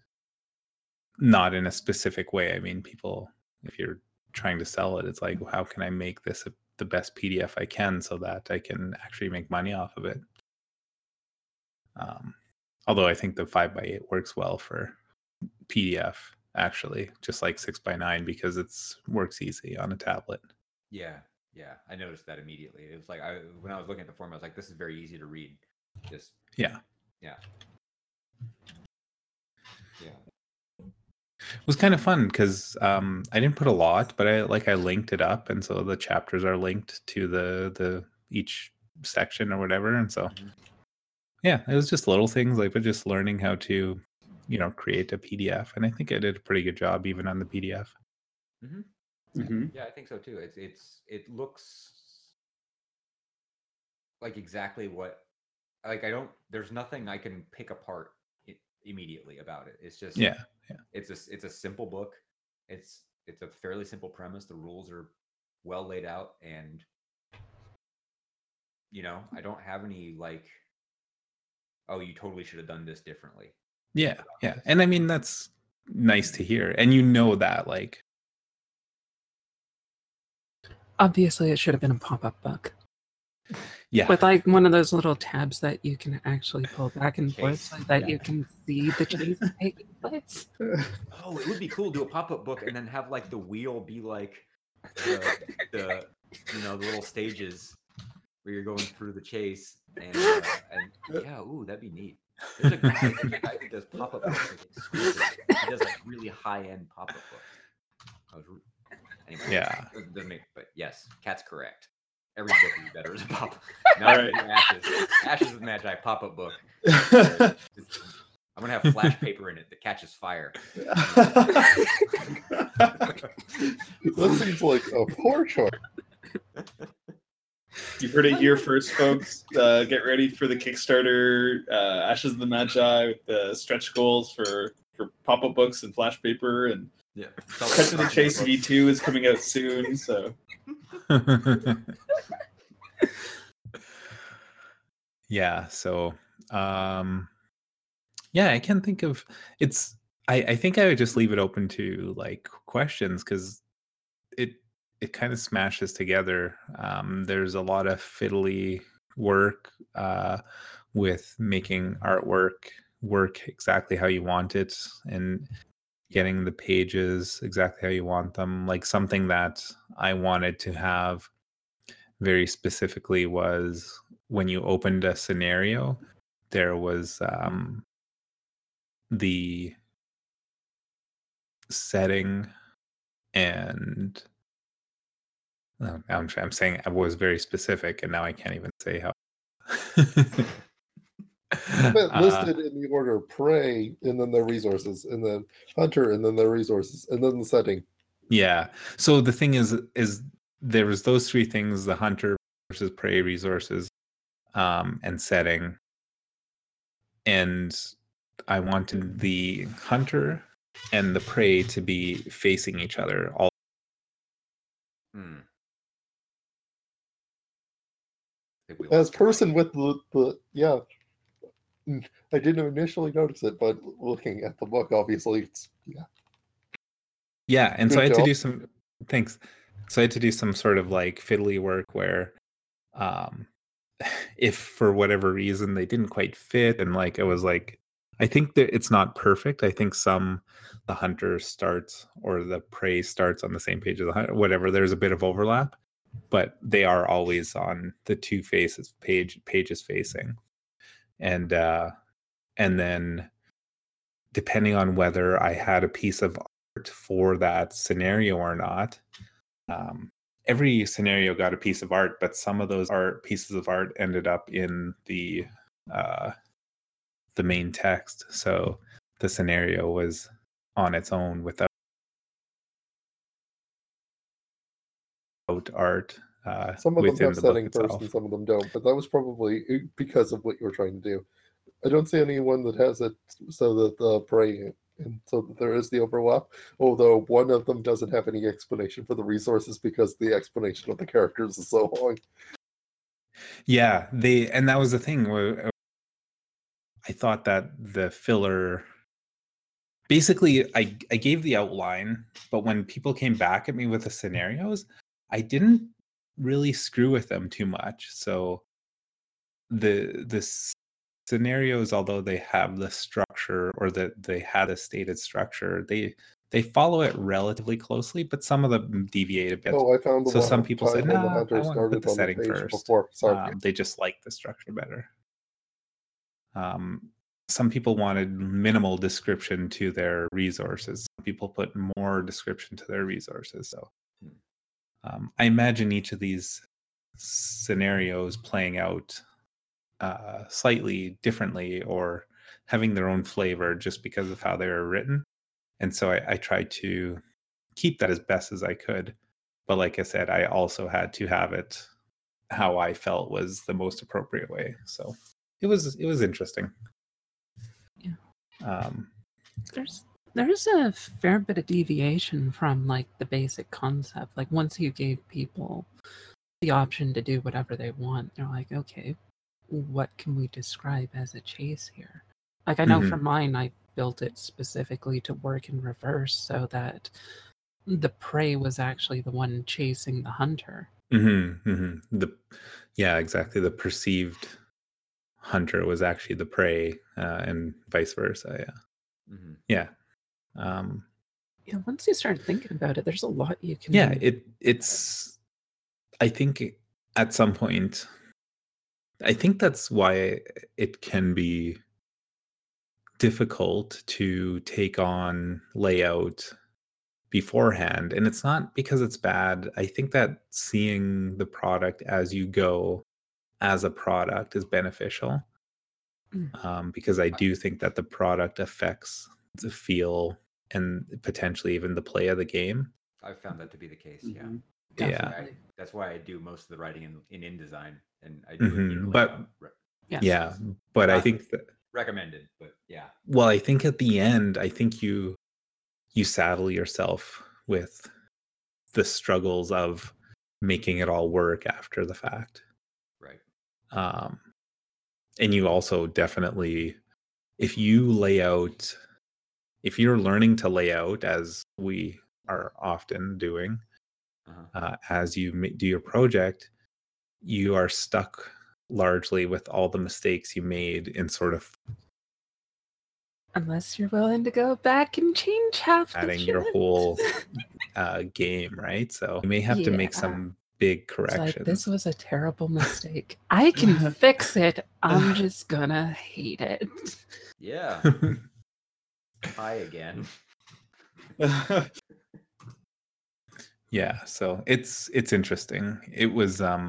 Not in a specific way. I mean, people, if you're trying to sell it, it's like, well, how can I make this a, the best PDF I can so that I can actually make money off of it? Um, although I think the five by eight works well for PDF, actually, just like six by nine because it's works easy on a tablet. Yeah, yeah, I noticed that immediately. It was like I when I was looking at the form, I was like, "This is very easy to read." Just Yeah. yeah, yeah. It was kind of fun because um, I didn't put a lot, but I like I linked it up, and so the chapters are linked to the the each section or whatever, and so Mhm. yeah, it was just little things like but just learning how to you know create a PDF, and I think I did a pretty good job even on the PDF. hmm Yeah, I think so too. It's it's it looks like exactly what like I don't there's nothing I can pick apart i- immediately about it. It's just Yeah, It's a s- it's a simple book. It's it's a fairly simple premise. The rules are well laid out and you know, I don't have any like oh, you totally should have done this differently. yeah, yeah, and I mean that's nice to hear, and you know that like Obviously, it should have been a pop-up book yeah, with like one of those little tabs that you can actually pull back and forth so that yeah. you can see the chase taking place. Oh, it would be cool to do a pop-up book and then have like the wheel be like the, the you know the little stages where you're going through the chase and uh, and yeah, ooh, that'd be neat. There's a guy, there's a guy who does pop-up books like. He does like really high-end pop-up books. I was re- anyway, yeah. doesn't make, but yes, cat's correct. Every book is better as a pop. Now Alright. Ashes, Ashes of the Magi pop-up book. I'm gonna have flash paper in it that catches fire. That seems like a poor choice. You heard it here first, folks. Uh, get ready for the Kickstarter uh, Ashes of the Magi with the stretch goals for for pop up books and flash paper. And Yeah. Cut to the Chase V2 is coming out soon. So yeah so um yeah i can't think of it's i i think i would just leave it open to like questions because it it kind of smashes together um there's a lot of fiddly work uh with making artwork work exactly how you want it and getting the pages exactly how you want them like something that i wanted to have very specifically was when you opened a scenario, there was um, the setting and oh, I'm, I'm saying I was very specific, and now I can't even say how. But Uh, listed in the order prey, and then their resources, and then hunter, and then their resources, and then the setting. Yeah. So the thing is, is there was those three things: the hunter versus prey resources, um, and setting. And I wanted the hunter and the prey to be facing each other. All Hmm. I think we As person with the, the yeah, I didn't initially notice it, but looking at the book, obviously, it's yeah. yeah. And so Good I had to do some thanks. So I had to do some sort of like fiddly work where, um, if for whatever reason they didn't quite fit, and like it was like I think that it's not perfect. I think some the hunter starts or the prey starts on the same page as the hunter, whatever. There's a bit of overlap, but they are always on the two faces page pages facing, and uh, and then depending on whether I had a piece of art for that scenario or not. Um, every scenario got a piece of art, but some of those art pieces of art ended up in the uh, the main text. So the scenario was on its own without art. Uh, Some of them have the setting first, and some of them don't. But that was probably uh, because of what you were trying to do. I don't see anyone that has it so that the prey and so there is the overlap. Although one of them doesn't have any explanation for the resources because the explanation of the characters is so long. Yeah, they and that was the thing where uh, I thought that the filler basically I I gave the outline, but when people came back at me with the scenarios, I didn't really screw with them too much. So the the scenarios although they have the structure or that they had a stated structure, they they follow it relatively closely, but some of them deviate a bit. Oh, I found So some people said, "No, the I wanna put the setting page first." before. Sorry. Um, they just like the structure better. Um, some people wanted minimal description to their resources. Some people put more description to their resources. So. Um, I imagine each of these scenarios playing out uh, slightly differently or having their own flavor just because of how they were written. And so I, I tried to keep that as best as I could. But like I said, I also had to have it how I felt was the most appropriate way. So it was it was interesting. Yeah. Um, There's there's a fair bit of deviation from like the basic concept. Like once you gave people the option to do whatever they want, they're like, okay, what can we describe as a chase here? Like I know Mhm. for mine, I built it specifically to work in reverse so that the prey was actually the one chasing the hunter. mhm, mhm. The yeah, exactly. The perceived hunter was actually the prey, uh, and vice versa. Yeah, Mhm. yeah. Um, Yeah, once you start thinking about it, there's a lot you can yeah it it's i think at some point i think that's why it can be difficult to take on layout beforehand and it's not because it's bad i think that seeing the product as you go as a product is beneficial Mm. um, because i do think that the product affects the feel and potentially even the play of the game I've found that to be the case. Yeah. Mhm. Yeah. Definitely. That's why I do most of the writing in, in InDesign, and I do it in Mhm, but- layout. Re- Yes. yeah but i think that recommended, but yeah. well i think at the end i think you you saddle yourself with the struggles of making it all work after the fact Right. um and you also definitely if you lay out if you're learning to lay out as we are often doing Uh-huh. uh, as you do your project you are stuck largely with all the mistakes you made in sort of Unless you're willing to go back and change half the adding your whole uh, game, right? So you may have to make some big corrections. like this was a terrible mistake. I can fix it. I'm just gonna hate it. Yeah. Hi again. yeah, so it's it's interesting. It was um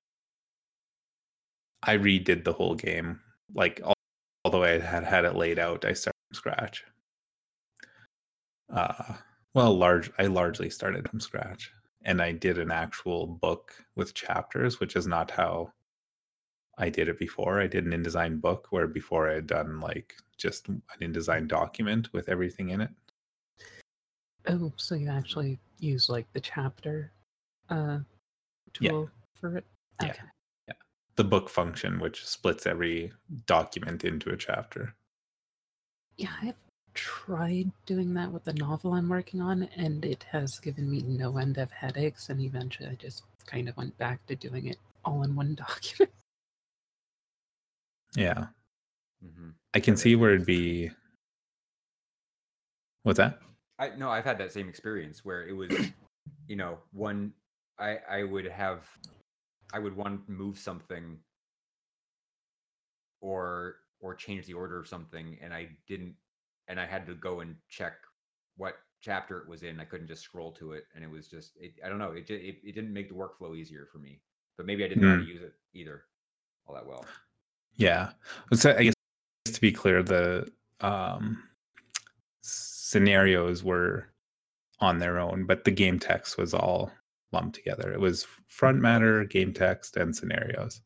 I redid the whole game. Like al- although I had had it laid out, I started from scratch. Uh well, large I largely started from scratch and I did an actual book with chapters, which is not how I did it before. I did an InDesign book where before I had done like just an InDesign document with everything in it. Oh, so you actually use like the chapter uh Yeah. tool for it? Yeah. Okay. The book function, which splits every document into a chapter. Yeah, I've tried doing that with the novel I'm working on, and it has given me no end of headaches. And eventually, I just kind of went back to doing it all in one document. Yeah. hmm I can see where it'd be. What's that? I no, I've had that same experience where it was, you know, one I I would have I would want to move something or or change the order of something and I didn't and I had to go and check what chapter it was in. I couldn't just scroll to it and it was just it, I don't know, it, it it didn't make the workflow easier for me. But maybe I didn't know how to use it either all that well. Yeah. So I guess to be clear, the um, scenarios were on their own, but the game text was all lumped together. It was front matter, game text, and scenarios.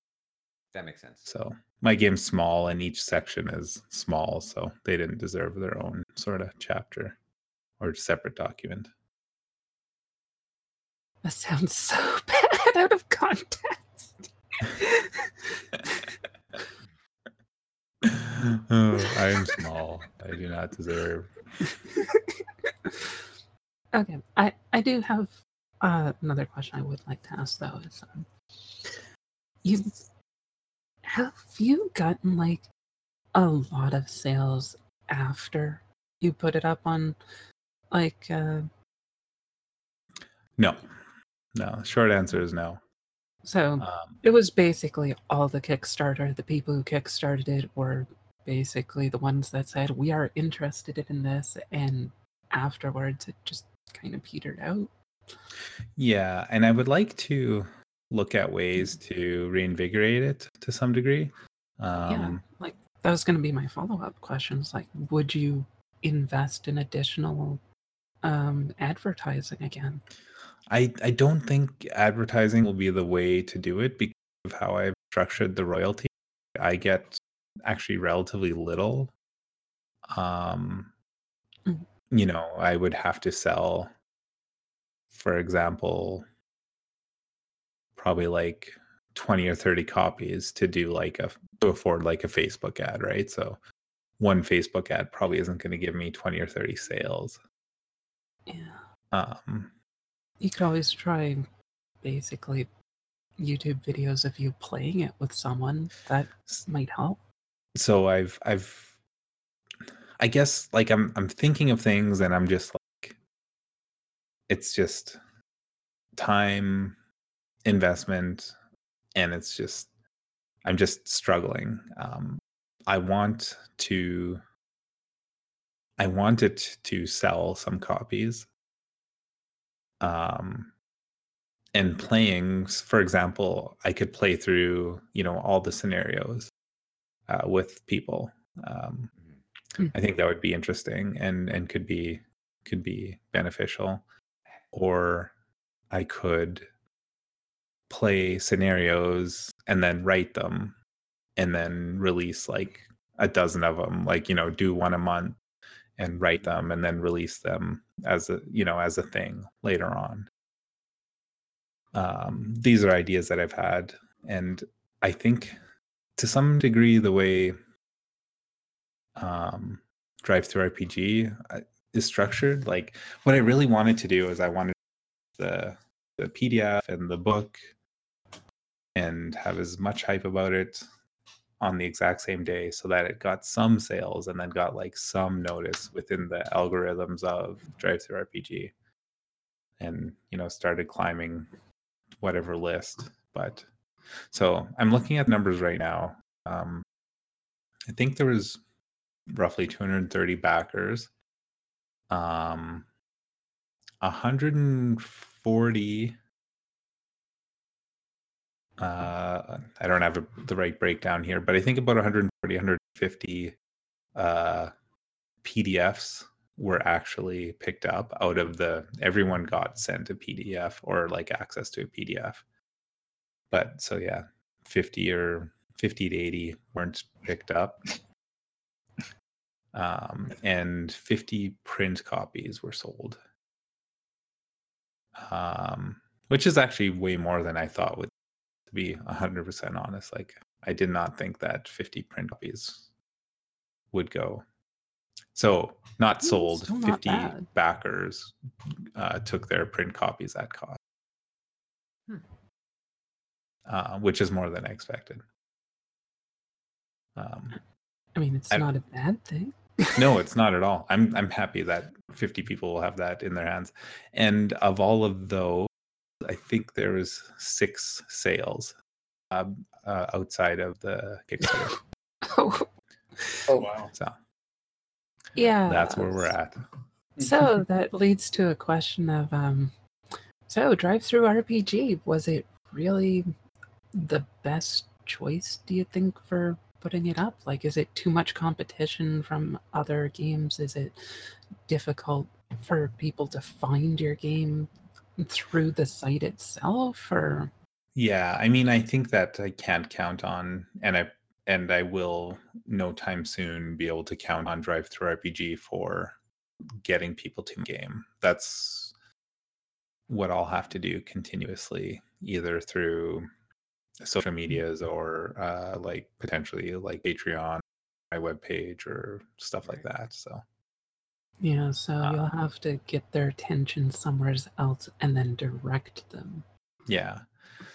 That makes sense. So my game's small and each section is small, so they didn't deserve their own sort of chapter or separate document. That sounds so bad out of context. oh, I am small. I do not deserve. okay, I I do have uh, another question I would like to ask though is um, you have you gotten like a lot of sales after you put it up on like uh No, no. Short answer is no. So Um, it was basically all the Kickstarter. The people who kickstarted it were basically the ones that said we are interested in this, and afterwards it just kind of petered out. Yeah, and I would like to look at ways to reinvigorate it to some degree. yeah, Um, like that was going to be my follow up questions. Like, would you invest in additional um, advertising again? I I don't think advertising will be the way to do it because of how I've structured the royalty. I get actually relatively little. Um, Mhm. you know, I would have to sell, for example, probably like 20 or 30 copies to do like a to afford like a Facebook ad, right? So one Facebook ad probably isn't going to give me 20 or 30 sales. Yeah, Um, you could always try basically YouTube videos of you playing it with someone. That might help. so I've I've I guess like I'm I'm thinking of things and I'm just like it's just time investment and it's just I'm just struggling. Um I want to I want it to sell some copies. Um and playing for example, I could play through, you know, all the scenarios uh, with people. Um, Mhm. I think that would be interesting and and could be could be beneficial. Or I could play scenarios and then write them and then release like a dozen of them like you know do one a month and write them and then release them as a you know as a thing later on. Um, these are ideas that i've had and i think to some degree the way um, DriveThruRPG uh, is structured like what i really wanted to do is i wanted the the pdf and the book and have as much hype about it on the exact same day so that it got some sales and then got like some notice within the algorithms of DriveThruRPG and you know started climbing whatever list but so i'm looking at numbers right now um i think there was roughly 230 backers um 140 uh i don't have a, the right breakdown here but i think about 140 150 uh pdfs were actually picked up out of the everyone got sent a pdf or like access to a pdf but so yeah 50 or 50 to 80 weren't picked up. Um and 50 print copies were sold. Um which is actually way more than i thought would be 100% honest like i did not think that 50 print copies would go so not sold still not 50 bad. backers uh, took their print copies at cost Hmm. uh, which is more than i expected um, I mean, it's I- not a bad thing. no it's not at all i'm i'm happy that 50 people will have that in their hands and of all of those i think there was six sales uh, uh, outside of the kickstarter. Oh, Oh, wow. so yeah. that's where we're at. So that leads to a question of um so DriveThruRPG was it really the best choice do you think for putting it up? Like is it too much competition from other games? Is it difficult for people to find your game through the site itself or Yeah, I mean, I think that I can't count on, and I and I will no time soon be able to count on DriveThruRPG for getting people to game. That's what I'll have to do continuously, either through social medias or uh, like potentially like Patreon, my webpage, or stuff like that. So Yeah, so Uh, you'll have to get their attention somewhere else and then direct them. yeah.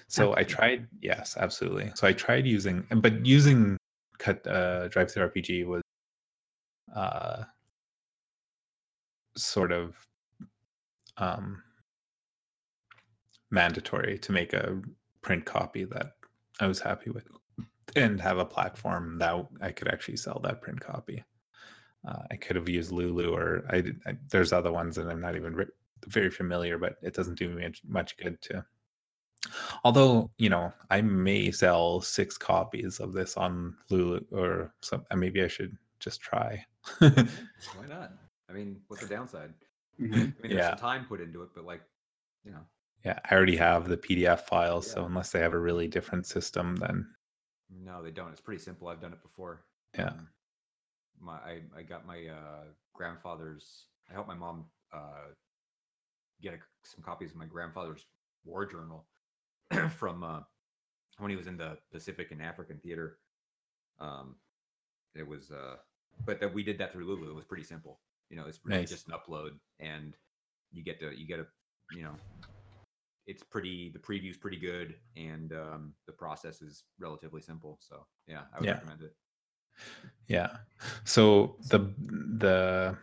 So I tried, yes, absolutely. So I tried using, but using cut uh, DriveThruRPG was uh, sort of um, mandatory to make a print copy that I was happy with and have a platform that I could actually sell that print copy. Uh, I could have used Lulu or I, I there's other ones that I'm not even re- very familiar, but it doesn't do me much- much good to. Although you know, I may sell six copies of this on Lulu or some. uh, Maybe I should just try. Why not? I mean, what's the downside? Mhm. I mean, there's Yeah. some time put into it, but like, you know, yeah, I already have the PDF files, so unless they have a really different system, then no, they don't. It's pretty simple. I've done it before. Yeah. Um, my I, I got my uh, grandfather's. I helped my mom uh, get a, some copies of my grandfather's war journal from uh, when he was in the Pacific and African theater. Um, it was, uh, but that we did that through Lulu. It was pretty simple. You know, it's really Nice. just an upload, and you get to you get a you know, it's pretty. The preview's pretty good, and um, the process is relatively simple. So yeah, I would Yeah. recommend it. Yeah. So the the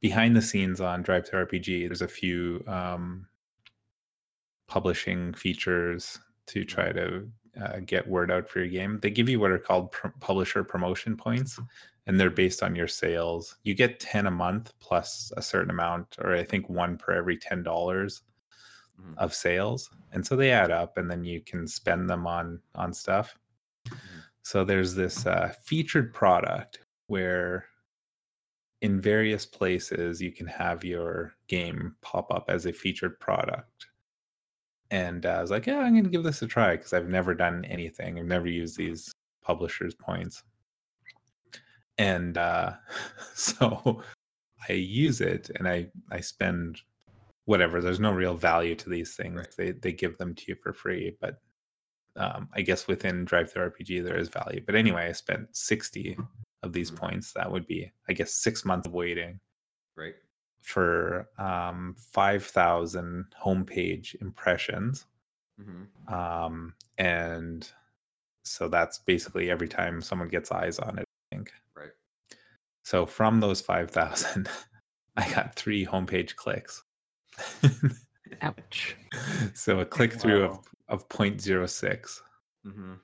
behind the scenes on DriveThruRPG, there's a few um, publishing features to try to uh, get word out for your game. They give you what are called pr- publisher promotion points, and they're based on your sales. You get ten a month plus a certain amount, or I think one per every ten dollars Mhm. of sales, and so they add up, and then you can spend them on on stuff. So there's this uh, featured product where in various places you can have your game pop up as a featured product. And uh, I was like, yeah, I'm going to give this a try because I've never done anything. I've never used these publishers' points. And uh, so I use it and I, I spend whatever. There's no real value to these things. Right. They, they give them to you for free. But um, I guess within DriveThruRPG there is value. But anyway, I spent 60 of these Mhm. points. That would be, I guess, six months of waiting Right. for um, 5,000 homepage impressions. hmm Um, and so that's basically every time someone gets eyes on it, I think. Right. So from those 5,000, I got three homepage clicks. Ouch. so a click through Wow. of, of 0.06. hmm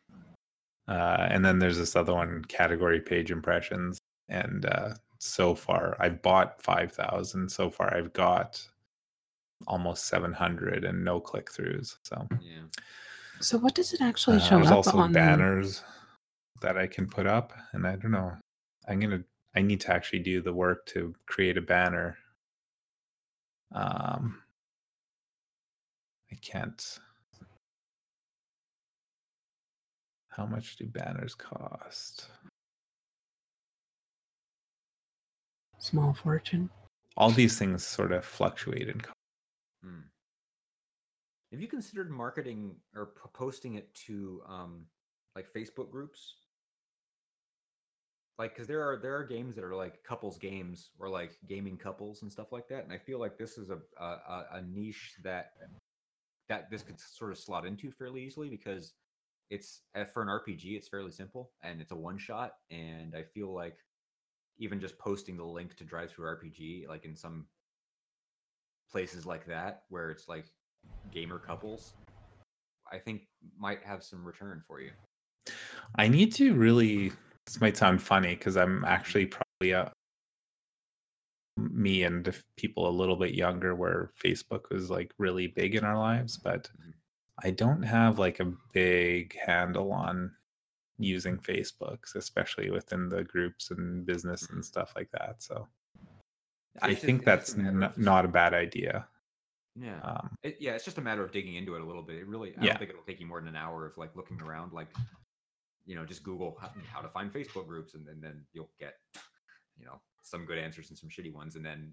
Uh, and then there's this other one, category page impressions. And uh, so far, I've bought 5,000. So far, I've got almost 700 and no click throughs. So Yeah. So what does it actually uh, show there's up also on banners that I can put up. And I don't know. I'm going to, I need to actually do the work to create a banner. Um, I can't. How much do banners cost? small fortune? all these things sort of fluctuate in cost. Hmm. Have you considered marketing or posting it to um like Facebook groups? Like, because there are there are games that are like couples games or like gaming couples and stuff like that, and I feel like this is a a, a- a niche that that this could sort of slot into fairly easily because it's uh, for an RPG, it's fairly simple and it's a one shot, and I feel like even just posting the link to DriveThruRPG, like in some places like that where it's like gamer couples, I think might have some return for you. I need to really. This might sound funny because I'm actually probably a me and people a little bit younger where Facebook was like really big in our lives, but Mhm. I don't have like a big handle on using Facebook, especially within the groups and business and Mhm. stuff like that. So I just- think that's n- not a bad idea. Yeah. Um, It, yeah, it's just a matter of digging into it a little bit. It really, I Yeah. don't think it'll take you more than an hour of like looking around. Like, you know, just Google how, how to find Facebook groups, and, then then you'll get, you know, some good answers and some shitty ones, and then.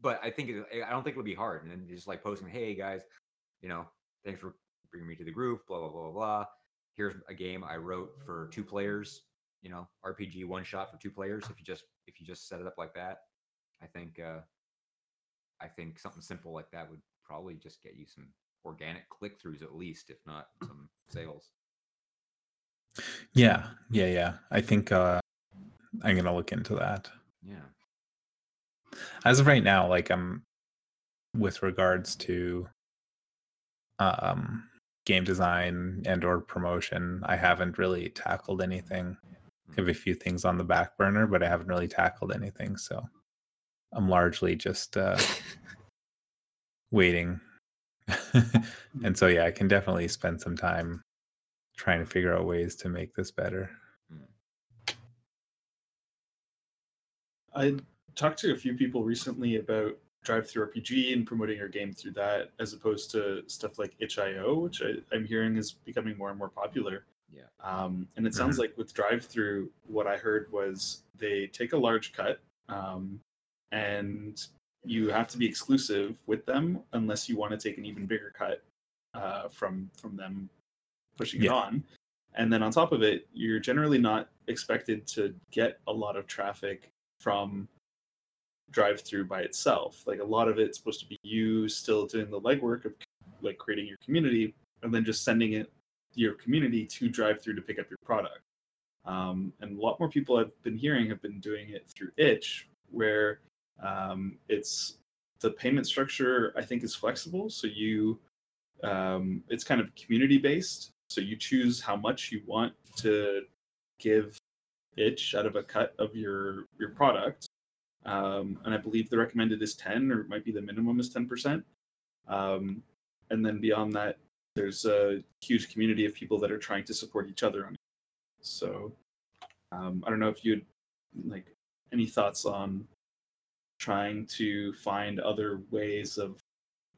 But I think it, I don't think it'll be hard, and then just like posting, "Hey guys, you know, thanks for bringing me to the group." Blah blah blah blah blah. Here's a game I wrote for two players. You know, RPG one shot for two players. If you just if you just set it up like that, I think uh, I think something simple like that would probably just get you some organic click throughs at least, if not some sales. Yeah, yeah, yeah. I think uh, I'm gonna look into that. Yeah. As of right now, like I'm with regards to um game design and or promotion, I haven't really tackled anything. I have a few things on the back burner, but I haven't really tackled anything. So I'm largely just uh waiting. and so yeah, I can definitely spend some time trying to figure out ways to make this better. I talked to a few people recently about DriveThruRPG and promoting your game through that, as opposed to stuff like itch.io, which I, I'm hearing is becoming more and more popular. Yeah. Um, and it sounds like with DriveThru, what I heard was they take a large cut, um, and you have to be exclusive with them unless you want to take an even bigger cut uh, from from them pushing it on. And then on top of it, you're generally not expected to get a lot of traffic from DriveThru by itself. Like a lot of it's supposed to be you still doing the legwork of like creating your community and then just sending it your community to DriveThru to pick up your product. Um, and a lot more people I've been hearing have been doing it through Itch, where um, it's the payment structure I think is flexible. So you, um, it's kind of community based. So you choose how much you want to give Itch out of a cut of your your product, um, and I believe the recommended is ten, or it might be the minimum is ten percent. Um, and then beyond that, there's a huge community of people that are trying to support each other on it. So um, I don't know if you'd like any thoughts on trying to find other ways of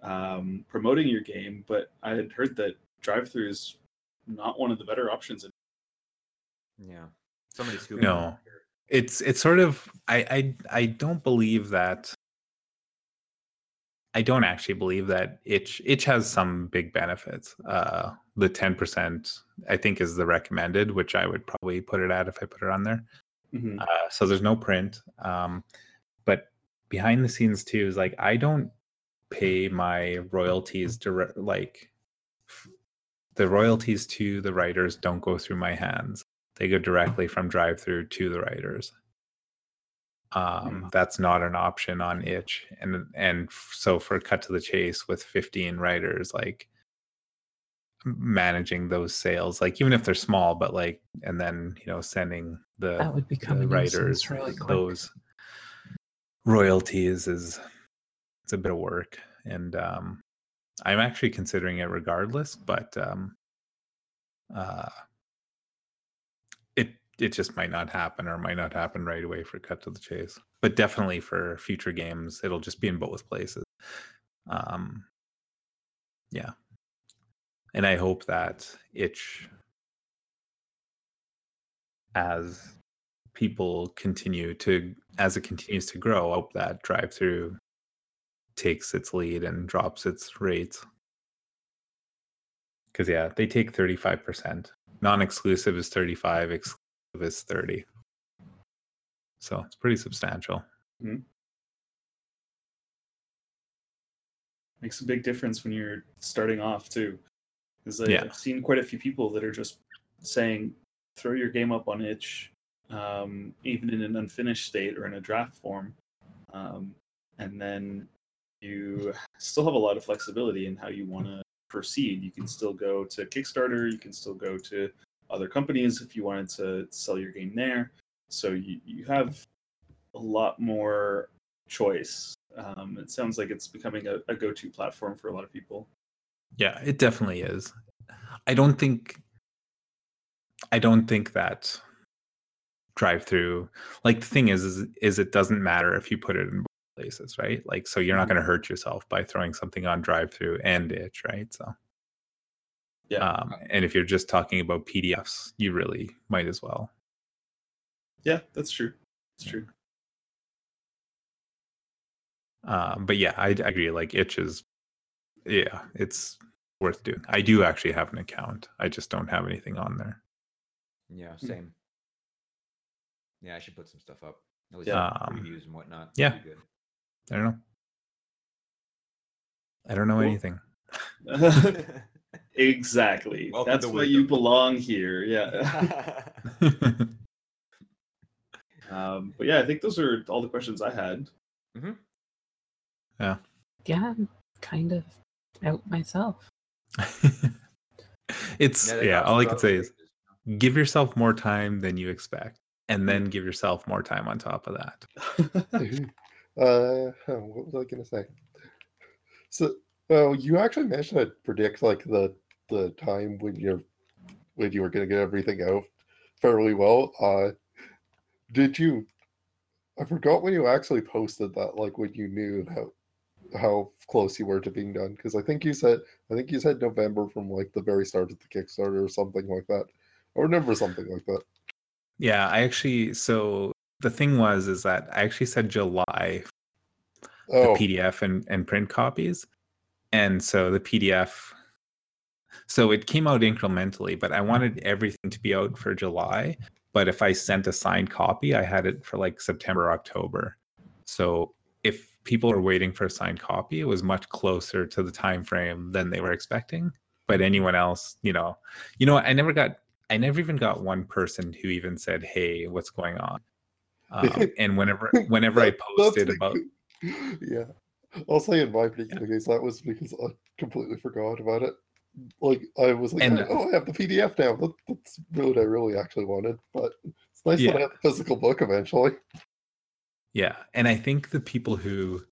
um, promoting your game, but I had heard that DriveThru is not one of the better options. Yeah. Somebody scoop No. It's it's sort of I I I don't believe that I don't actually believe that itch itch has some big benefits. Uh the 10% I think is the recommended, which I would probably put it at if I put it on there. Mhm. Uh, so there's no print. Um, but behind the scenes too is like I don't pay my royalties direct like the royalties to the writers don't go through my hands. They go directly from DriveThru to the writers. Um, Hmm. that's not an option on itch. And and so for cut to the chase with 15 writers, like managing those sales, like even if they're small, but like and then you know sending the That would become the writers really those royalties is it's a bit of work and um i'm actually considering it regardless but um uh it just might not happen or might not happen right away for cut to the chase. But definitely for future games it'll just be in both places. Um yeah. And i hope that itch as people continue to as it continues to grow I hope that DriveThru takes its lead and drops its rates. Because yeah they take 35% non-exclusive is 35 exclusive is 30 so it's pretty substantial makes a big difference when you're starting off too. Because Yeah. I've seen quite a few people that are just saying, throw your game up on itch, um, even in an unfinished state or in a draft form, um, and then you still have a lot of flexibility in how you want to proceed. You can still go to Kickstarter, you can still go to other companies if you wanted to sell your game there. So you, you have a lot more choice. Um, it sounds like it's becoming a, a go-to platform for a lot of people. yeah it definitely is i don't think i don't think that DriveThru like the thing is, is is it doesn't matter if you put it in places right like so you're not going to hurt yourself by throwing something on DriveThru and itch right so Yeah. Um, and if you're just talking about PDFs, you really might as well. Yeah, that's true. It's true. Um, but yeah, I, I agree. Like itch is, yeah, it's worth doing. I do actually have an account. I just don't have anything on there. Yeah, Hmm. same. Yeah, I should put some stuff up. At least Yeah. like Um, reviews and whatnot. yeah. That'd be good. I don't know. I don't know Cool. anything. exactly. Welcome That's to why you belong here. Yeah. um, but yeah, I think those are all the questions I had. Yeah, Yeah, I'm kind of out myself. it's they yeah. All I can say is give yourself more time than you expect, and Hmm. then give yourself more time on top of that. uh, what was I going to say? So, oh, you actually mentioned to predict like the the time when you're when you were going to get everything out fairly well. Uh, did you? I forgot when you actually posted that, like when you knew how how close you were to being done. Because I think you said I think you said November from like the very start of the Kickstarter or something like that. I remember something like that. Yeah, I actually. So the thing was, is that I actually said July Oh, the PDF and, and print copies. And so the PDF, so it came out incrementally, but I wanted everything to be out for July. But if I sent a signed copy, I had it for like September, October. So if people were waiting for a signed copy, it was much closer to the time frame than they were expecting. But anyone else, you know, you know, I never got, I never even got one person who even said, "Hey, what's going on?" Um, and whenever, whenever I posted about yeah i'll say in my particular case that was because i completely forgot about it like i was like And- oh i have the pdf now that, that's really what i really actually wanted but it's nice that i have the physical book eventually Yeah, and I think the people who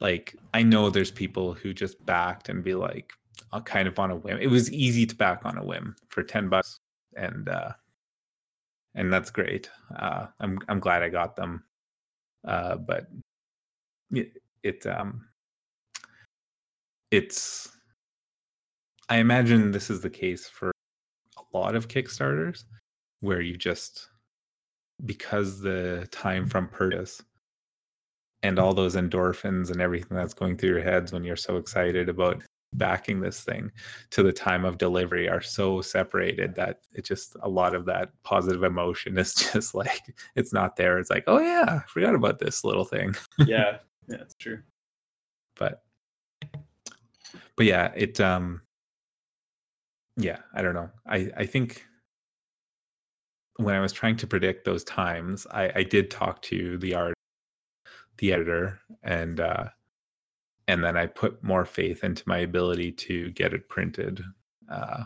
like I know there's people who just backed and be like uh, kind of on a whim. It was easy to back on a whim for 10 bucks and uh and that's great. Uh I'm I'm glad I got them. Uh but it, um it's I imagine this is the case for a lot of Kickstarters where you just because the time from purchase and all those endorphins and everything that's going through your heads when you're so excited about backing this thing to the time of delivery are so separated that it just a lot of that positive emotion is just like it's not there. It's like oh yeah I forgot about this little thing. Yeah, yeah, it's true. but but yeah it um yeah i don't know i i think when i was trying to predict those times i i did talk to the art the editor and uh and then i put more faith into my ability to get it printed uh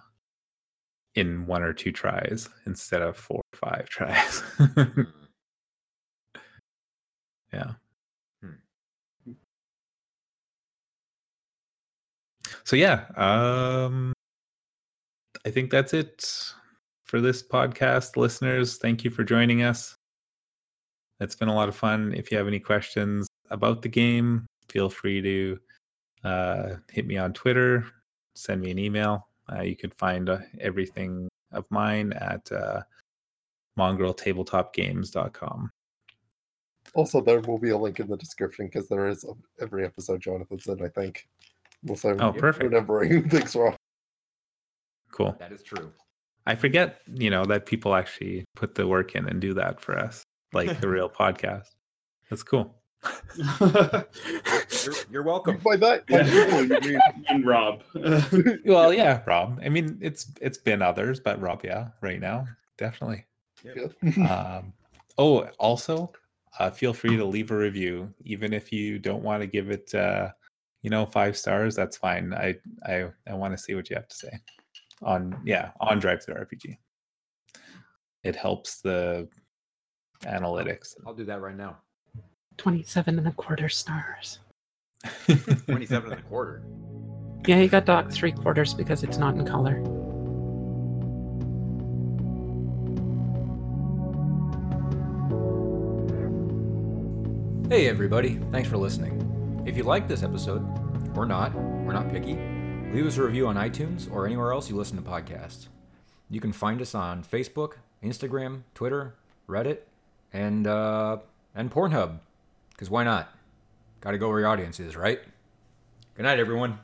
in one or two tries instead of four or five tries Hmm. yeah Hmm. So yeah um i think that's it for this podcast listeners. Thank you for joining us. It's been a lot of fun. If you have any questions about the game feel free to uh, hit me on twitter send me an email. Uh, you can find uh, everything of mine at uh, mongreltabletopgames.com also there will be a link in the description because there is every episode jonathan's in i think unless i'm oh perfect remembering things wrong cool That is true. I forget, you know, that people actually put the work in and do that for us, like the real podcast. That's cool. You're, you're welcome. by that by Yeah. you, you mean and Rob. Well, yeah, Rob. I mean, it's it's been others, but Rob, yeah, right now, definitely. yeah. Um, oh, also, uh, feel free to leave a review, even if you don't want to give it, uh, you know, five stars. That's fine. I I I want to see what you have to say on yeah on DriveThruRPG. It helps the analytics. I'll do that right now. 27 and a quarter stars. 27 and a quarter. Yeah, you got docked three quarters because it's not in color. Hey, everybody. Thanks for listening. If you like this episode, or not, we're not picky, Leave us a review on iTunes or anywhere else you listen to podcasts. You can find us on Facebook, Instagram, Twitter, Reddit, and uh, and Pornhub. Because why not? Got to go where your audience is, right? Good night, everyone.